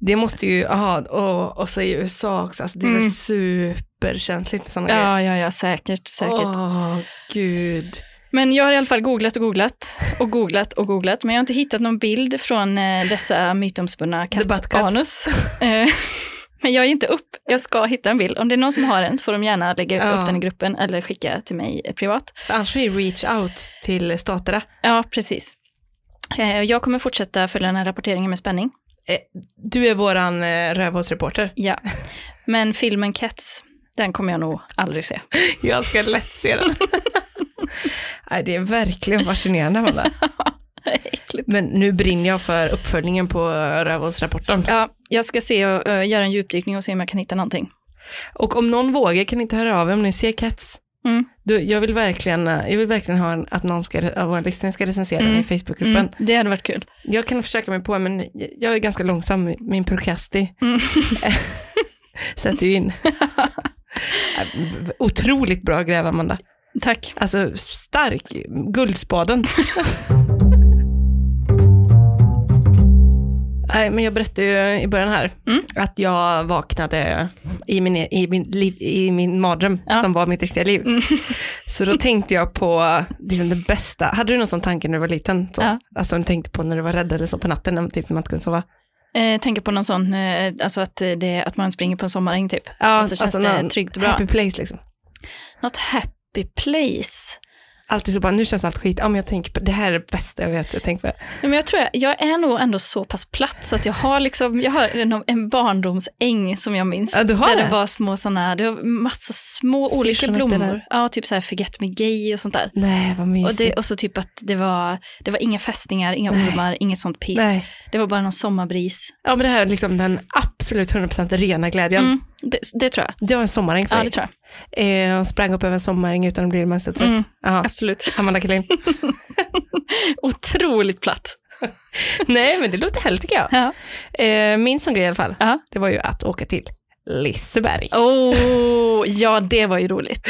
det måste ju, aha, och, och så i USA också, alltså det är mm. superkänsligt med sådana ja, grejer. Ja, ja, säkert, säkert. Åh, gud. Men jag har i alla fall googlat och googlat och googlat och googlat, men jag har inte hittat någon bild från eh, dessa mytomspunna kattanus. Eh, men jag är inte upp, jag ska hitta en bild. Om det är någon som har en så får de gärna lägga upp ja. den i gruppen eller skicka till mig eh, privat. Annars vi reach out till staterna. Ja, precis. Jag kommer fortsätta följa den här rapporteringen med spänning. Du är våran rövhålsreporter. Ja, men filmen Cats, den kommer jag nog aldrig se. Jag ska lätt se den. Nej, det är verkligen fascinerande Amanda. Men nu brinner jag för uppföljningen på Rövhålsrapporten. Ja, jag ska se och uh, göra en djupdykning och se om jag kan hitta någonting. Och om någon vågar kan ni inte höra av er om ni ser Cats. Mm. Du, jag, vill verkligen, jag vill verkligen ha att någon ska, av våra lyssnare ska recensera mm. den i Facebookgruppen. Mm, det hade varit kul. Jag kan försöka mig på, men jag är ganska långsam, min procrasti mm. sätter ju in. Otroligt bra gräv, Amanda. Tack. Alltså stark, guldspaden. Nej, men jag berättade ju i början här Mm. att jag vaknade i min, i min, liv, i min mardröm Ja. Mm. som var mitt riktiga liv. Så då tänkte jag på liksom, det bästa. Hade du någon sån tanke när du var liten? Så? Ja. Alltså du tänkte på när du var rädd eller så på natten, när, typ, när man inte kunde sova? Eh, tänker på någon sån, eh, alltså att, det, att man springer på en sommaräng typ. Ja, och så känns det någon tryggt och bra. Happy place liksom. Något happy place. Alltid så bara, nu känns allt skit. Ja, men jag tänker på, det här är det bästa jag vet. Jag tänker på det. Ja, men jag tror jag, jag är nog ändå så pass platt så att jag har liksom, jag har en, en barndomsäng som jag minns. Ja, du har där det? det var små sådana, det var massa små olika Syrsorna blommor. spelar. Ja, typ så här forget me gay och sånt där. Nej, vad Och, mysigt. det, och så typ att det var, det var inga fästingar, inga Nej. ormar, inget sånt piss. Nej. Det var bara någon sommarbris. Ja, men det här är liksom den absolut 100% rena glädjen. Mm, det, det tror jag. Det var en sommaräng för Ja, dig. det tror jag. Eh, sprang upp över en sommaräng utan att bli mest trött. Mm. Absolut. Amanda Kalin. Otroligt platt. Nej, men det låter härligt tycker jag. Ja. Eh, min sån grej i alla fall, Ja. det var ju att åka till Liseberg. Oh, ja, det var ju roligt.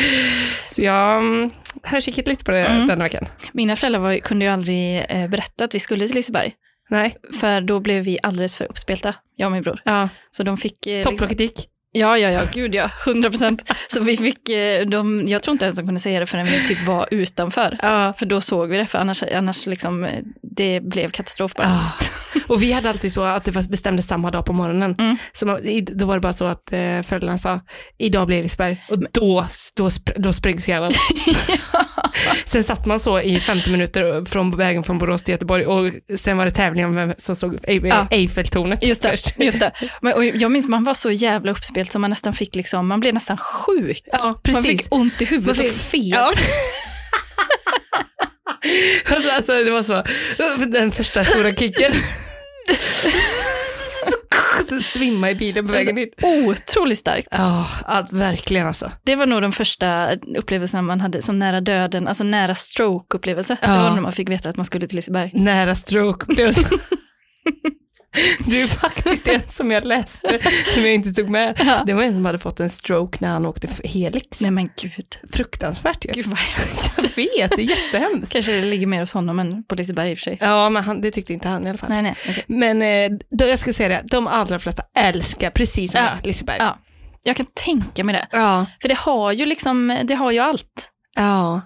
Så jag mm, har kikat lite på det Mm. den veckan. Mina föräldrar var, kunde ju aldrig eh, berätta att vi skulle till Liseberg. Nej, För då blev vi alldeles för uppspelta, jag och min bror. ja. Så de fick... Eh, liksom, topplocket gick. Ja, ja, ja, gud ja, 100 procent. Så vi fick, eh, de, jag tror inte ens de kunde säga det förrän vi typ var utanför. Ja. För då såg vi det, för annars, annars liksom, eh, det blev katastrof bara. Ah. Och vi hade alltid så att det bestämdes samma dag på morgonen. Mm. Så man, då var det bara så att eh, föräldrarna sa, idag blir det Liseberg. Och då, då, då sprängs hjärnan. Sen satt man så i 50 minuter från vägen från Borås till Göteborg och sen var det tävling om vem som såg Ei- Ja. Eiffeltornet Just det, först. just det. Men, och jag minns man var så jävla uppspelt så man nästan fick liksom, man blev nästan sjuk. Ja, Man precis. fick ont i huvudet och fel. Ja. alltså, alltså, det var så, den första stora kicken. Svimma i bilen på vägen dit. Otroligt starkt. Ja, ja, verkligen alltså. Det var nog de första upplevelserna man hade, så nära döden, alltså nära stroke-upplevelse. Det Ja. var när man fick veta att man skulle till Liseberg. Nära stroke. Du är faktiskt en som jag läste, som jag inte tog med. Ja. Det var en som hade fått en stroke när han åkte Helix. Nej men gud, Fruktansvärt ju. gud vad hemskt. Jag vet, det är jättehemskt. Kanske det ligger mer hos honom än på Liseberg i och för sig. Ja, men han, det tyckte inte han i alla fall. Nej, nej. okej. Men eh, då, jag ska säga det, de allra flesta älskar, precis som Ja. Liseberg. Ja. Jag kan tänka mig det. Ja. För det har ju liksom, det har ju allt. Ja.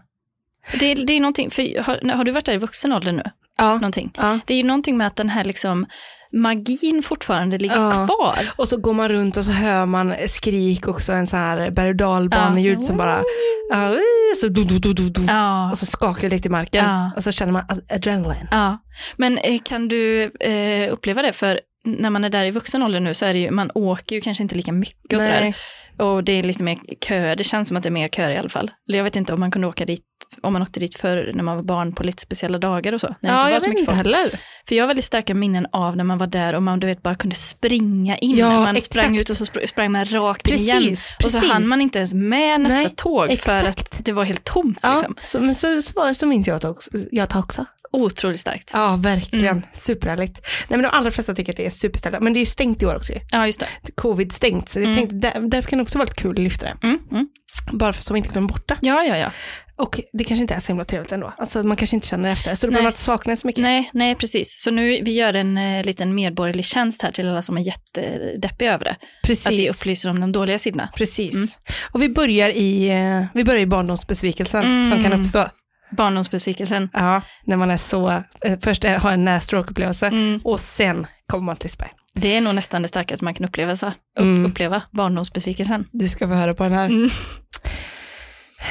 Det, är- det är någonting, för har, har du varit där i vuxen ålder nu? Ja. Någonting. ja. Det är ju någonting med att den här liksom magin fortfarande ligger Ja. kvar. Och så går man runt och så hör man skrik också, en sån här berg och dalbaneljud som bara, ja, så do, do, do, do, do. Ja. och så skakar det lite i marken Ja. och så känner man ad- adrenalin. Ja, men eh, kan du eh, uppleva det? För när man är där i vuxen ålder nu så är det ju, man åker ju kanske inte lika mycket och sådär. Och det är lite mer köer, det känns som att det är mer köer i alla fall. Eller jag vet inte om man kunde åka dit, om man åkte dit förr när man var barn på lite speciella dagar och så. När det Ja, inte var jag så vet mycket inte folk. heller. För jag har väldigt starka minnen av när man var där och man du vet, bara kunde springa in. Ja, man exakt. sprang ut och så spr- sprang man rakt in Precis, igen. Och så precis. hann man inte ens med nästa Nej, tåg för exakt. att det var helt tomt. Ja, Liksom. så, men så, så, var- så minns jag att också. Jag tar också. Otroligt starkt. Ja, verkligen. Mm. Superhärligt. Nej, men de allra flesta tycker att det är superställt. Men det är ju stängt i år också. Ja, just det. Covid stängt, så jag Mm. tänkte, där, därför kan det också vara lite kul att lyfta det. Mm, mm. Bara för så vi inte glömmer bort det. Ja, ja, ja. Och det kanske inte är så himla trevligt ändå. Alltså man kanske inte känner efter, så då behöver man inte sakna så mycket. Nej, nej, precis. Så nu vi gör en eh, liten medborgerlig tjänst här till alla som är jättedeppiga över det. Precis. Att vi upplyser om de dåliga sidorna. Precis. Mm. Och vi börjar i, eh, vi börjar i barndomsbesvikelsen Mm. som kan uppstå. Barndomsbesvikelsen. Ja, när man är så, eh, först har en nära stroke-upplevelse Mm. och sen kommer man till Liseberg. Det är nog nästan det starkaste man kan uppleva, så. Upp, Mm. uppleva barndomsbesvikelsen. Du ska få höra på den här. Mm.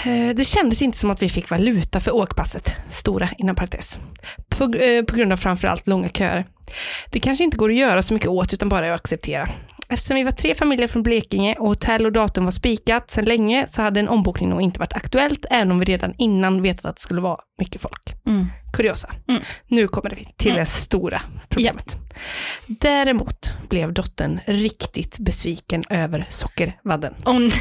Eh, Det kändes inte som att vi fick valuta för åkpasset, stora inom parentes. På, eh, på grund av framförallt långa köer. Det kanske inte går att göra så mycket åt utan bara att acceptera. Eftersom vi var tre familjer från Blekinge och hotell och datum var spikat sedan länge så hade en ombokning nog inte varit aktuellt även om vi redan innan vetat att det skulle vara mycket folk. Mm. Kuriosa. Mm. Nu kommer vi till Mm. det stora problemet. Däremot blev dottern riktigt besviken över sockervadden. Nej.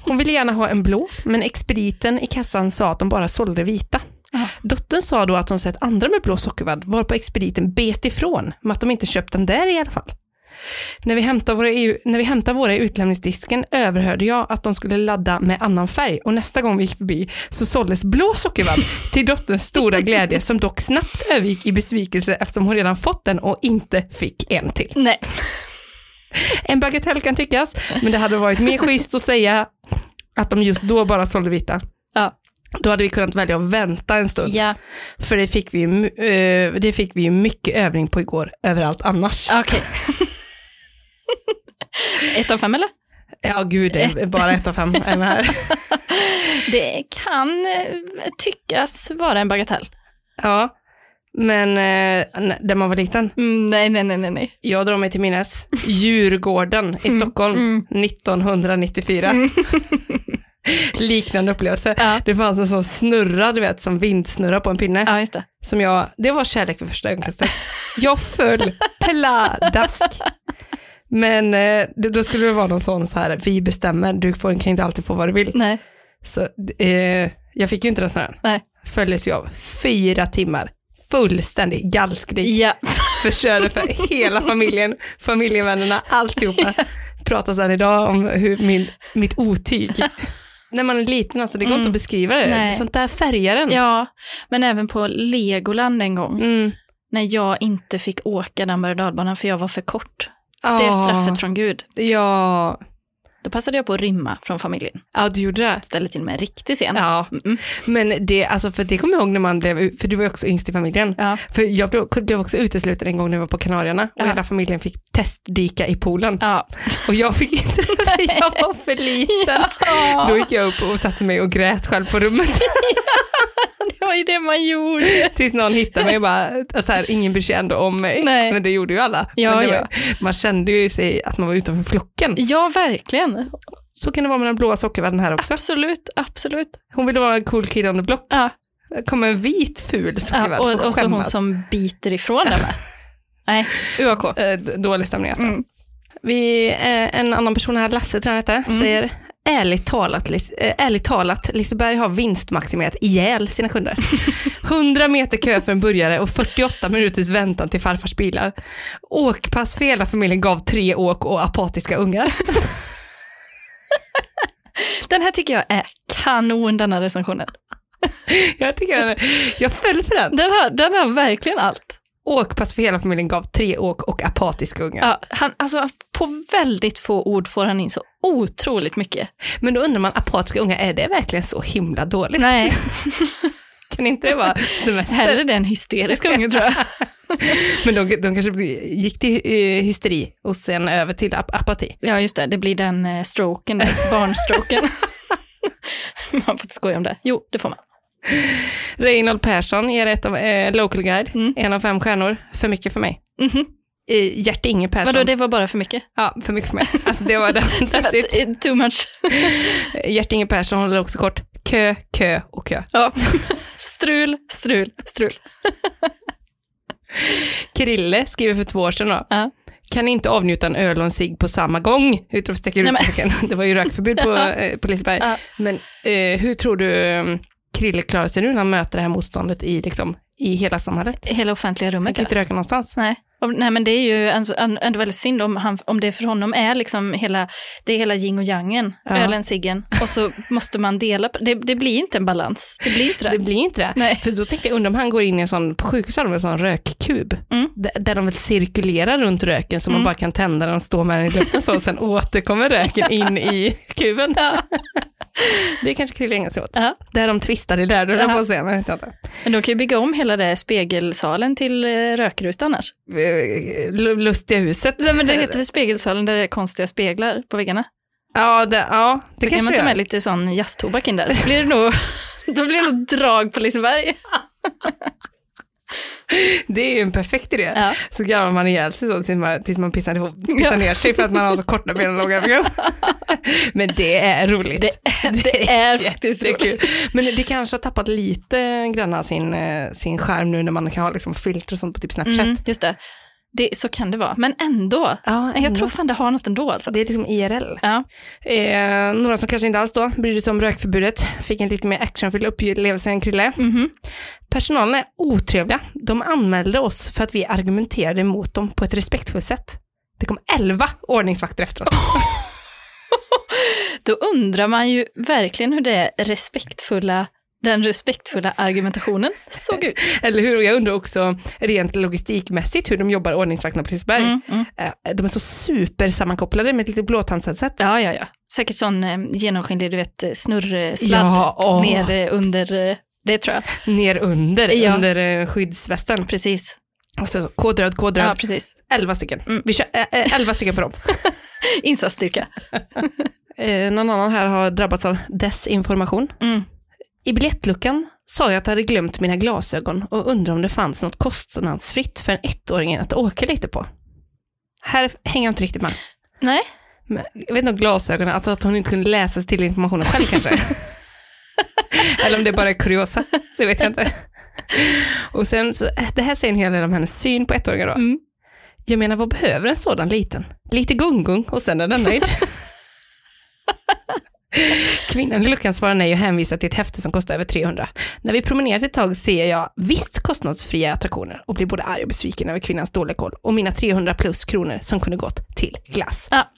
Hon ville gärna ha en blå, men expediten i kassan sa att de bara sålde vita. Ja. Dottern sa då att hon sett andra med blå sockervadd, varpå expediten bet ifrån med att de inte köpt den där i alla fall. När vi, hämtade våra EU, när vi hämtade våra i utlämningsdisken överhörde jag att de skulle ladda med annan färg och nästa gång vi gick förbi så såldes blå sockervadd till dotterns stora glädje som dock snabbt övergick i besvikelse eftersom hon redan fått den och inte fick en till. Nej. En bagatell kan tyckas, men det hade varit mer schysst att säga att de just då bara sålde vita. Ja. Då hade vi kunnat välja att vänta en stund, Ja, för det fick vi, ju eh, det fick vi mycket övning på igår, överallt annars. okej. Ett av fem eller? Ja, gud, det är bara ett av fem är här. Det kan eh, tyckas vara en bagatell. Ja, men eh, när man var liten, Mm, nej, nej, nej, nej, jag drar mig till minnes, Djurgården i Stockholm mm. 1994. Liknande upplevelse. Ja. Det fanns en sån snurra, du vet, som vindsnurra på en pinne. Ja, just det. Som jag, det var kärlek vid första ögonkastet. Jag föll pladask. Men eh, då skulle det vara någon sån så här, vi bestämmer, du får, kan inte alltid få vad du vill. Nej, Så eh, jag fick ju inte den snurran. nej. Följdes ju av fyra timmar, fullständig gallskrik. Ja, Förstörde för hela familjen, familjevännerna, alltihopa. Pratar sedan idag om hur min, mitt otyg. När man är liten, alltså det går Mm. inte att beskriva det. Nej. Sånt där färgar en. ja, men även på Legoland en gång, Mm. när jag inte fick åka den berg för jag var för kort. Det är Ja. straffet från Gud. Ja, Då passade jag på att rymma från familjen. ja du gjorde det. Ställde till med en riktig scen. Ja, Mm. men det, alltså för det kommer jag ihåg när man blev, för du var också yngst i familjen. Ja. För jag blev, blev också utesluten en gång när vi var på Kanarierna och Ja. hela familjen fick testdyka i poolen. Ja. Och jag fick inte jag var för liten. Då gick jag upp och satte mig och grät själv på rummet Det var ju det man gjorde. tills någon hittade mig och bara, så här, ingen bryr sig ändå om mig. Nej. Men det gjorde ju alla. Ja, det ja. var, man kände ju sig att man var utanför flocken. Ja, verkligen. Så kan det vara med den blåa sockervadden här också. Absolut, absolut. Hon ville vara en cool kid on the block. Ja. Kom en vit ful sockervadd. Ja, och, och så hon som biter ifrån den med. Nej, UAK. Eh, dålig stämning alltså. Mm. Vi, eh, en annan person här, Lasse tror jag han hette, Mm. säger ärligt talat, eh, ärligt talat, Liseberg har vinstmaximerat ihjäl sina kunder. 100 meter kö för en burgare och 48 minuters väntan till farfars bilar. Åkpass för hela familjen gav tre åk och apatiska ungar. Den här tycker jag är kanon, den här recensionen. Jag tycker den är, jag föll för den. Den har, den har verkligen allt. Åkpass för hela familjen gav tre åk och apatiska ungar. Ja, han, alltså, på väldigt få ord får han in så otroligt mycket. Men då undrar man, apatiska ungar, är det verkligen så himla dåligt? Nej, Kan inte det vara semester? hellre den hysteriska ungen tror jag. Men de, de kanske gick till eh, hysteri och sen över till ap apati. Ja, just det, det blir den eh, stroken, barnstroken. man får inte skoja om det. Jo, det får man. Reinhold Persson ger ett av eh, Local Guide, Mm. en av fem stjärnor. För mycket för mig. Mhm. Eh, Gert-Inge Persson. Vadå, det var bara för mycket? Ja, för mycket för mig. Alltså det var det. Too much. Gert-Inge Persson håller också kort. Kö, kö och kö. Ja. Strul, strul, strul. Krille skriver för två år sedan då. Ja. Kan inte avnjuta en öl och en cigg på samma gång. Utropstecken, utropstecken. Det var ju rökförbud på, eh, på Liseberg. Ja. Men eh, hur tror du eh, Krille klarar sig nu när han möter det här motståndet i, liksom, i hela samhället? Hela offentliga Han rummet. kan Ja. inte röka någonstans. Nej. Och, nej, men det är ju ändå, ändå väldigt synd om, han, om det för honom är liksom hela, det är hela yin och yangen, Ja. ölen, ciggen, och så måste man dela, på- det, det blir inte en balans. Det blir inte det. Det blir inte det. Nej. För då tänkte jag, undrar om han går in i en sån, på sjukhus har de en sån rökkub, Mm. där, där de vill cirkulera runt röken så man Mm. bara kan tända den och stå med den i luften så, och sen återkommer röken in i kuben. Det kanske Krille ägnar sig åt. Ja. Där de twistar i där, Ja. på att säga, men inte. Men de kan ju bygga om hela det spegelsalen till eh, rökruta annars. Eh, lu- Lustiga huset. Nej, men det heter väl spegelsalen där det är konstiga speglar på väggarna. Ja, det, ja, det Så kan kanske man det ta med lite sån jazztobak in där, så blir det nog, då blir det nog drag på Liseberg. Det är ju en perfekt idé. Ja. Så garvar man ihjäl sig så tills man, tills man pissar, ihop- pissar ner sig för att man har så korta ben och långa ben. Men det är roligt. Det, det är faktiskt roligt. Men det kanske har tappat lite grann sin, eh, sin skärm nu när man kan ha liksom filter och sånt på typ Snapchat. Mm, just det. Det. Så kan det vara, men ändå. Ja, Jag tror fan det har något ändå alltså. det är liksom IRL. Ja. Eh, några som kanske inte alls då brydde sig om rökförbudet, fick en lite mer actionfylld upplevelse än Krille. Mhm. Personalen är otrevliga. De anmälde oss för att vi argumenterade mot dem på ett respektfullt sätt. Det kom elva ordningsvakter efter oss. Då undrar man ju verkligen hur det respektfulla, den respektfulla argumentationen såg ut. Eller hur? Och jag undrar också rent logistikmässigt hur de jobbar ordningsvakterna på Liseberg. Mm, mm. Eh, De är så supersammankopplade med ett litet blåtandsheadset. Ja, ja, ja. Säkert sån eh, genomskinlig, du vet, eh, snurrsladd Ja, åh. ner under, det tror jag. Ner under, Ja. under skyddsvästen. Precis. Och så, kodröd, kodröd. Ja, precis. Elva stycken. Mm. Vi kör eh, elva stycken på dem. Insatsstyrka. Eh, någon annan här har drabbats av desinformation. Mm. I biljettluckan sa jag att jag hade glömt mina glasögon och undrade om det fanns något kostnadsfritt för en ettåring att åka lite på. Här hänger jag inte riktigt med. Nej, Men jag vet inte om glasögonen, alltså att hon inte kunde läsa sig till informationen själv kanske. Eller om det bara är kuriosa, det vet jag inte. Och sen, så, det här säger en hel del om hennes syn på ettåringar då. Mm. Jag menar, vad behöver en sådan liten? Lite gung-gung och sen är den nöjd. Kvinnan i luckan svarar nej och hänvisar till ett häfte som kostar över 300. När vi promenerat ett tag ser jag visst kostnadsfria attraktioner och blir både arg och besviken över kvinnans dåliga koll och mina 300 plus kronor som kunde gått till glass. ja.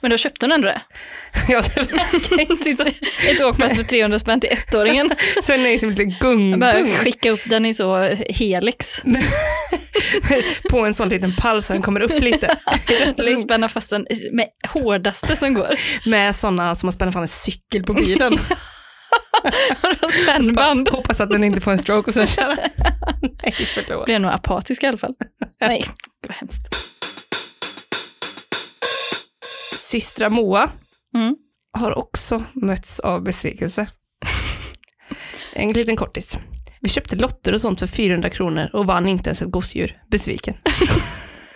Men då köpte hon ändå det. Ja, det. Ett åkpass för 300 spänn till ettåringen. Så är det som lite gung, Bara gung skicka upp den i så helix. på en sån liten pall så den kommer upp lite. Så spänna fast den med hårdaste som går. Med sådana som har spänt fan en cykel på bilen. Spännband. Hoppas att den inte får en stroke och sen köra. Nej, förlåt. Blir nog apatisk i alla fall. Nej, det var hemskt. Systra Moa Mm. har också mötts av besvikelse. En liten kortis. Vi köpte lotter och sånt för 400 kronor och vann inte ens ett gosedjur. Besviken.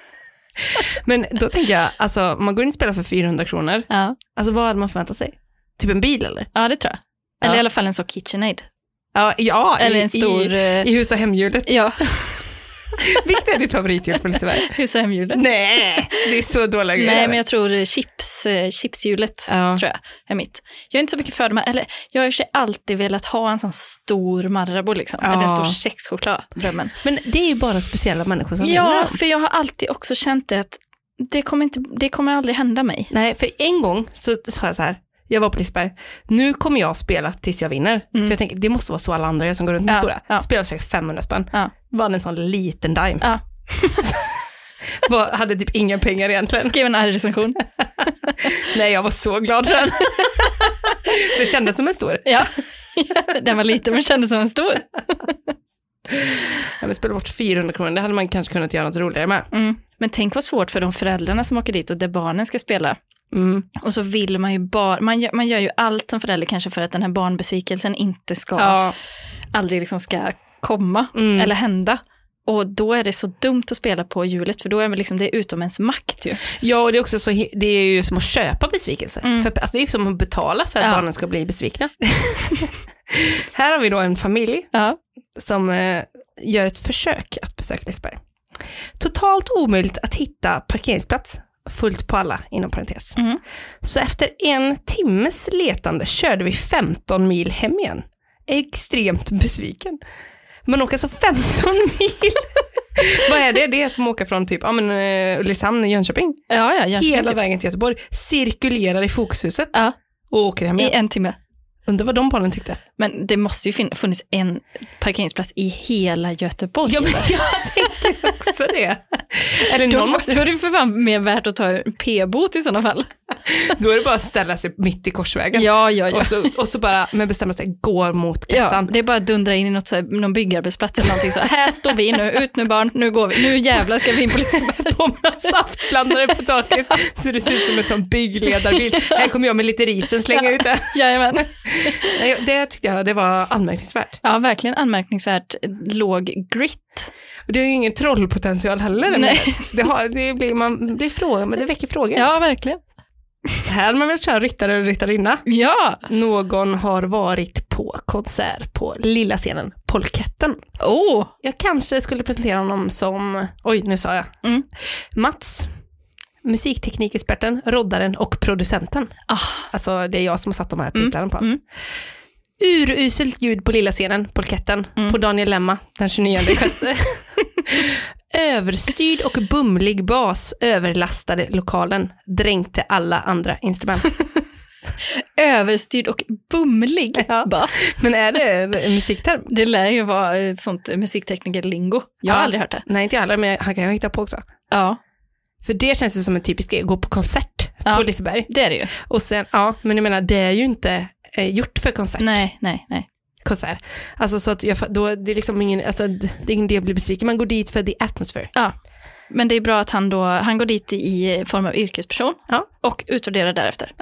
Men då tänker jag, alltså man går in och spelar för 400 kronor, Ja. alltså vad hade man förväntat sig? Typ en bil eller? ja, det tror jag. Eller Ja. i alla fall en så KitchenAid. Ja, ja Eller i, en stor... i, eh, i hus och hemhjulet. Ja, Vilket är ditt favoritdjur på Liseberg? hus och hemhjulet. Nej, det är så dåliga grejer. Nej, men jag tror eh, chips, eh, chipshjulet Ja. tror jag är mitt. Jag är inte så mycket för de här, eller jag har i och för sig alltid velat ha en sån stor Marabou liksom, Ja. eller en stor kexchoklad, drömmen. Men det är ju bara speciella människor som Ja, dem. för jag har alltid också känt det att det kommer, inte, det kommer aldrig hända mig. Nej, för en gång så sa jag så här, jag var på Liseberg, nu kommer jag spela tills jag vinner. För jag tänker, det måste vara så alla andra gör som går runt med Ja, stora. ja. Spelar säkert 500 spänn. Ja. Vann en sån liten dime. Ja. Var, hade typ inga pengar egentligen. Skrev en arg recension. Nej, jag var så glad för den. det kändes som en stor. Ja, den var liten men kändes som en stor. Ja, men spela bort 400 kronor, det hade man kanske kunnat göra något roligare med. Mm. Men tänk vad svårt för de föräldrarna som åker dit och där barnen ska spela. Mm. Och så vill man ju bara, man gör, man gör ju allt som förälder kanske för att den här barnbesvikelsen inte ska, Ja. aldrig liksom ska komma Mm. eller hända. Och då är det så dumt att spela på hjulet för då är det liksom, det är utom ens makt ju. ja, och det är också så, det är ju som att köpa besvikelse. Mm. För, alltså, det är ju som att betala för att Ja. barnen ska bli besvikna. Här har vi då en familj Ja. som eh, gör ett försök att besöka Liseberg. Totalt omöjligt att hitta parkeringsplats, fullt på alla inom parentes. Mm. Så efter en timmes letande körde vi 15 mil hem igen. Extremt besviken. Man åker alltså 15 mil. Vad är det? Det är som att åka från typ ja, men, eh, Ulricehamn, Jönköping, Ja, ja, Jönköping hela typ. vägen till Göteborg, cirkulerar i fokushuset Ja, och åker hem i igen. en timme. Undrar vad de barnen tyckte. Men det måste ju funnits en parkeringsplats i hela Göteborg. Ja, men jag tänkte också det. Eller Då, någon måste, då är det för fan mer värt att ta en p-bot i sådana fall. Då är det bara att ställa sig mitt i korsvägen. Ja, ja, ja. Och, så, och så bara med bestämma sig, går mot Ja, kassan. det är bara att dundra in i något, så här, någon byggarbetsplats eller någonting så. Här står vi nu, ut nu barn, nu går vi, nu jävlar ska vi in på Liseberg. På med saftblandare på taket så det ser ut som en sån byggledarbil. Här kommer jag med lite risen slänga ut det. Jajamän. Det tyckte jag det var anmärkningsvärt. Ja, verkligen anmärkningsvärt låg grit. Och det är ju ingen trollpotential heller. Nej. Det, har, det, blir, man blir fråga, men det väcker frågor. Ja, verkligen. Här man väl köra ryttare och ryttarinna. Ja. Någon har varit på konsert på lilla scenen Polketten. Oh. Jag kanske skulle presentera honom som, oj nu sa jag, Mm. Mats, musikteknikexperten, roddaren och producenten. Ah. Alltså det är jag som har satt de här titlarna på mm. Uruselt ljud på lilla scenen, Polketten, Mm. på Daniel Lemma den 29 sjätte. Överstyrd och bumlig bas överlastade lokalen, dränkte alla andra instrument. Överstyrd och bumlig Ja. bas. Men är det en musikterm? Det lär ju vara ett sånt musiktekniker-lingo. Jag har Ja. aldrig hört det. Nej, inte jag heller, men han kan ju hitta på också. Ja, För det känns ju som en typisk grej, gå på konsert Ja. på Liseberg. det är det ju. Och sen, ja, men jag menar, det är ju inte eh, gjort för konsert. Nej, nej, nej. konsert. Alltså så att jag, då, det är liksom ingen, alltså det är ingen idé att bli besviken, man går dit för the atmosphere. Ja. Men det är bra att han då, han går dit i form av yrkesperson Ja. och utvärderar därefter.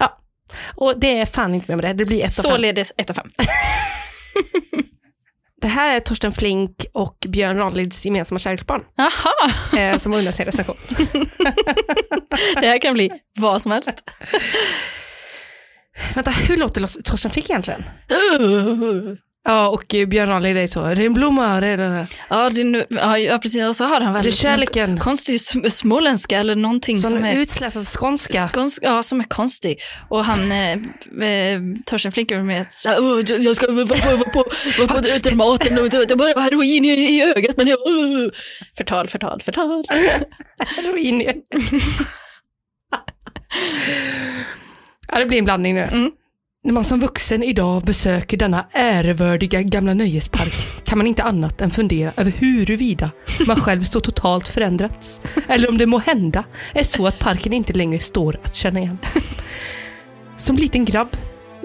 Och det är fan inte med med det, det blir ett av fem. Således 1 av 5. Det här är Torsten Flink och Björn Ranelids gemensamma kärleksbarn Jaha, eh, som har undan sin recension. det här kan bli vad som helst. Vänta, hur låter Torsten Flink egentligen? Ja, och eh, Björn Ranelid är så, det är en blomma, det är det, Ja, det är nu, ja, precis. Och så har han det är väldigt kärleken, konstig sm- småländska eller någonting som, som är utslätad skånska. skånsk, ja, som är konstig. Och han, eh, eh, Torsten Flink är med här, "Åh, jag- ska vara på, vara på, vara på Dramaten och det bara heroin i, i ögat. Men jag, uh. Förtal, förtal, förtal. Heroin i- ja, det blir en blandning nu. Mm. När man som vuxen idag besöker denna ärevördiga gamla nöjespark kan man inte annat än fundera över huruvida man själv så totalt förändrats. Eller om det må hända är så att parken inte längre står att känna igen. Som liten grabb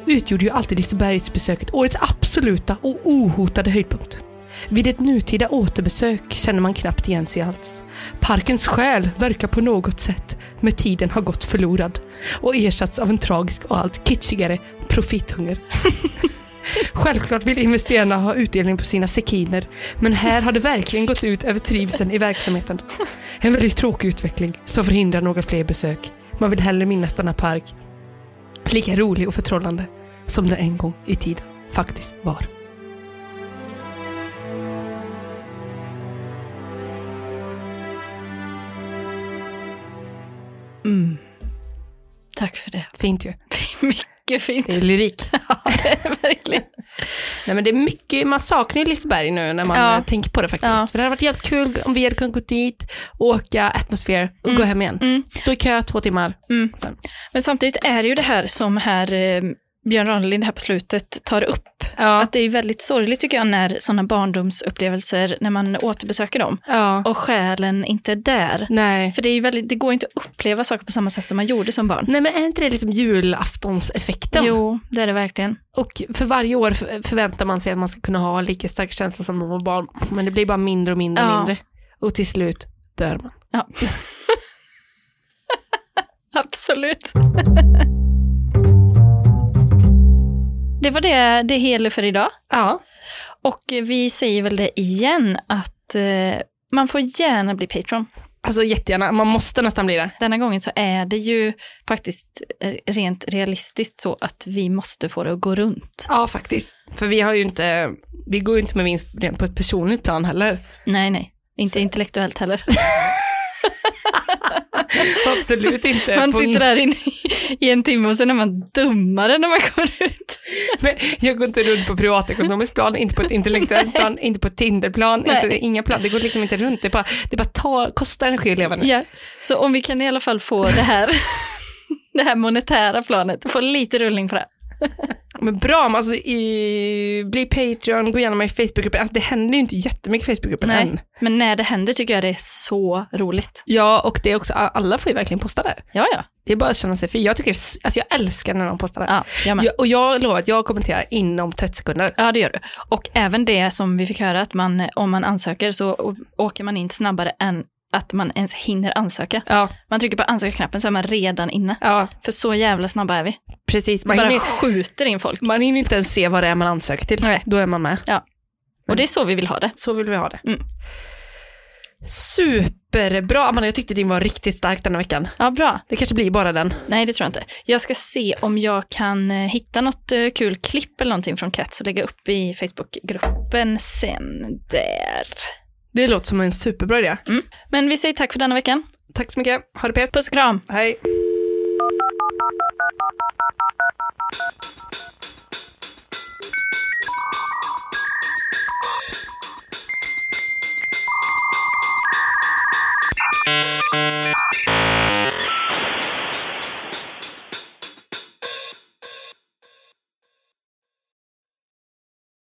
utgjorde ju alltid Lisebergsbesöket årets absoluta och ohotade höjdpunkt. Vid ett nutida återbesök känner man knappt igen sig alls. Parkens själ verkar på något sätt med tiden ha gått förlorad och ersatts av en tragisk och allt kitschigare profithunger. Självklart vill investerarna ha utdelning på sina sekiner, men här har det verkligen gått ut över trivseln i verksamheten. En väldigt tråkig utveckling som förhindrar några fler besök. Man vill hellre minnas denna park lika rolig och förtrollande som den en gång i tiden faktiskt var. Mm. Tack för det. Fint ju. Mycket fint. Det är lyrik. Ja, det är verkligen. Nej men det är mycket, man saknar ju Liseberg nu när man Ja. tänker på det faktiskt. Ja. För det hade varit jävligt kul om vi hade kunnat gå dit, åka atmosfär och gå hem igen. Mm. Stå i kö två timmar. Mm. Sen. Men samtidigt är det ju det här som här eh, Björn Ranelid här på slutet tar upp. Ja. Att det är väldigt sorgligt tycker jag när sådana barndomsupplevelser, när man återbesöker dem ja. och själen inte är där. Nej. För det, är väldigt, det går inte att uppleva saker på samma sätt som man gjorde som barn. Nej men är inte det liksom julaftonseffekten? Jo, det är det verkligen. Och för varje år för- förväntar man sig att man ska kunna ha lika stark känsla som när man var barn. Men det blir bara mindre och mindre och Ja. mindre. Och till slut dör man. Ja. Absolut. det var det, det hela för idag. Ja. Och vi säger väl det igen att eh, man får gärna bli Patreon. Alltså jättegärna, man måste nästan bli det. Denna gången så är det ju faktiskt eh, rent realistiskt så att vi måste få det att gå runt. Ja faktiskt. För vi har ju inte, vi går ju inte med vinst på ett personligt plan heller. Nej, nej. Inte intellektuellt heller. Absolut inte. Man sitter där inne i- en timme och sen är man dummare när man går ut. Men jag går inte runt på privatekonomiskt plan, inte på ett intellektuellt plan, inte på ett Tinderplan, inte, det är inga plan. Det går liksom inte runt. Det bara, det bara ta, kostar energi att leva nu. Ja, så om vi kan i alla fall få det här, det här monetära planet, få lite rullning på det. Men bra, men alltså, i, bli Patreon, gå igenom mig i Facebookgruppen. Alltså, det händer ju inte jättemycket i Facebookgruppen Nej. än. Men när det händer tycker jag det är så roligt. Ja, och det är också, alla får ju verkligen posta där. Ja, ja. Det är bara att känna sig fri. Jag tycker, alltså jag älskar när de postar där. ja jag med. Jag, och jag lovar att jag kommenterar inom 30 sekunder. Ja, det gör du. Och även det som vi fick höra, att man, om man ansöker så åker man in snabbare än att man ens hinner ansöka. Ja, Man trycker på ansökarknappen så är man redan inne. ja För så jävla snabba är vi. precis. Man Man bara hinner, skjuter in folk. man hinner inte ens se vad det är man ansöker till. Nej. Då är man med. Och det är så vi vill ha det. Så vill vi ha det. Mm. Superbra, Amanda. Jag tyckte din var riktigt stark denna veckan. Ja, bra. Det kanske blir bara den. Nej, det tror jag inte. Jag ska se om jag kan eh, hitta något eh, kul klipp eller någonting från Cats och lägga upp i Facebookgruppen sen där. Det låter som en superbra idé. Men vi säger tack för denna veckan. Tack så mycket. Ha det pet. Puss och kram! Hej.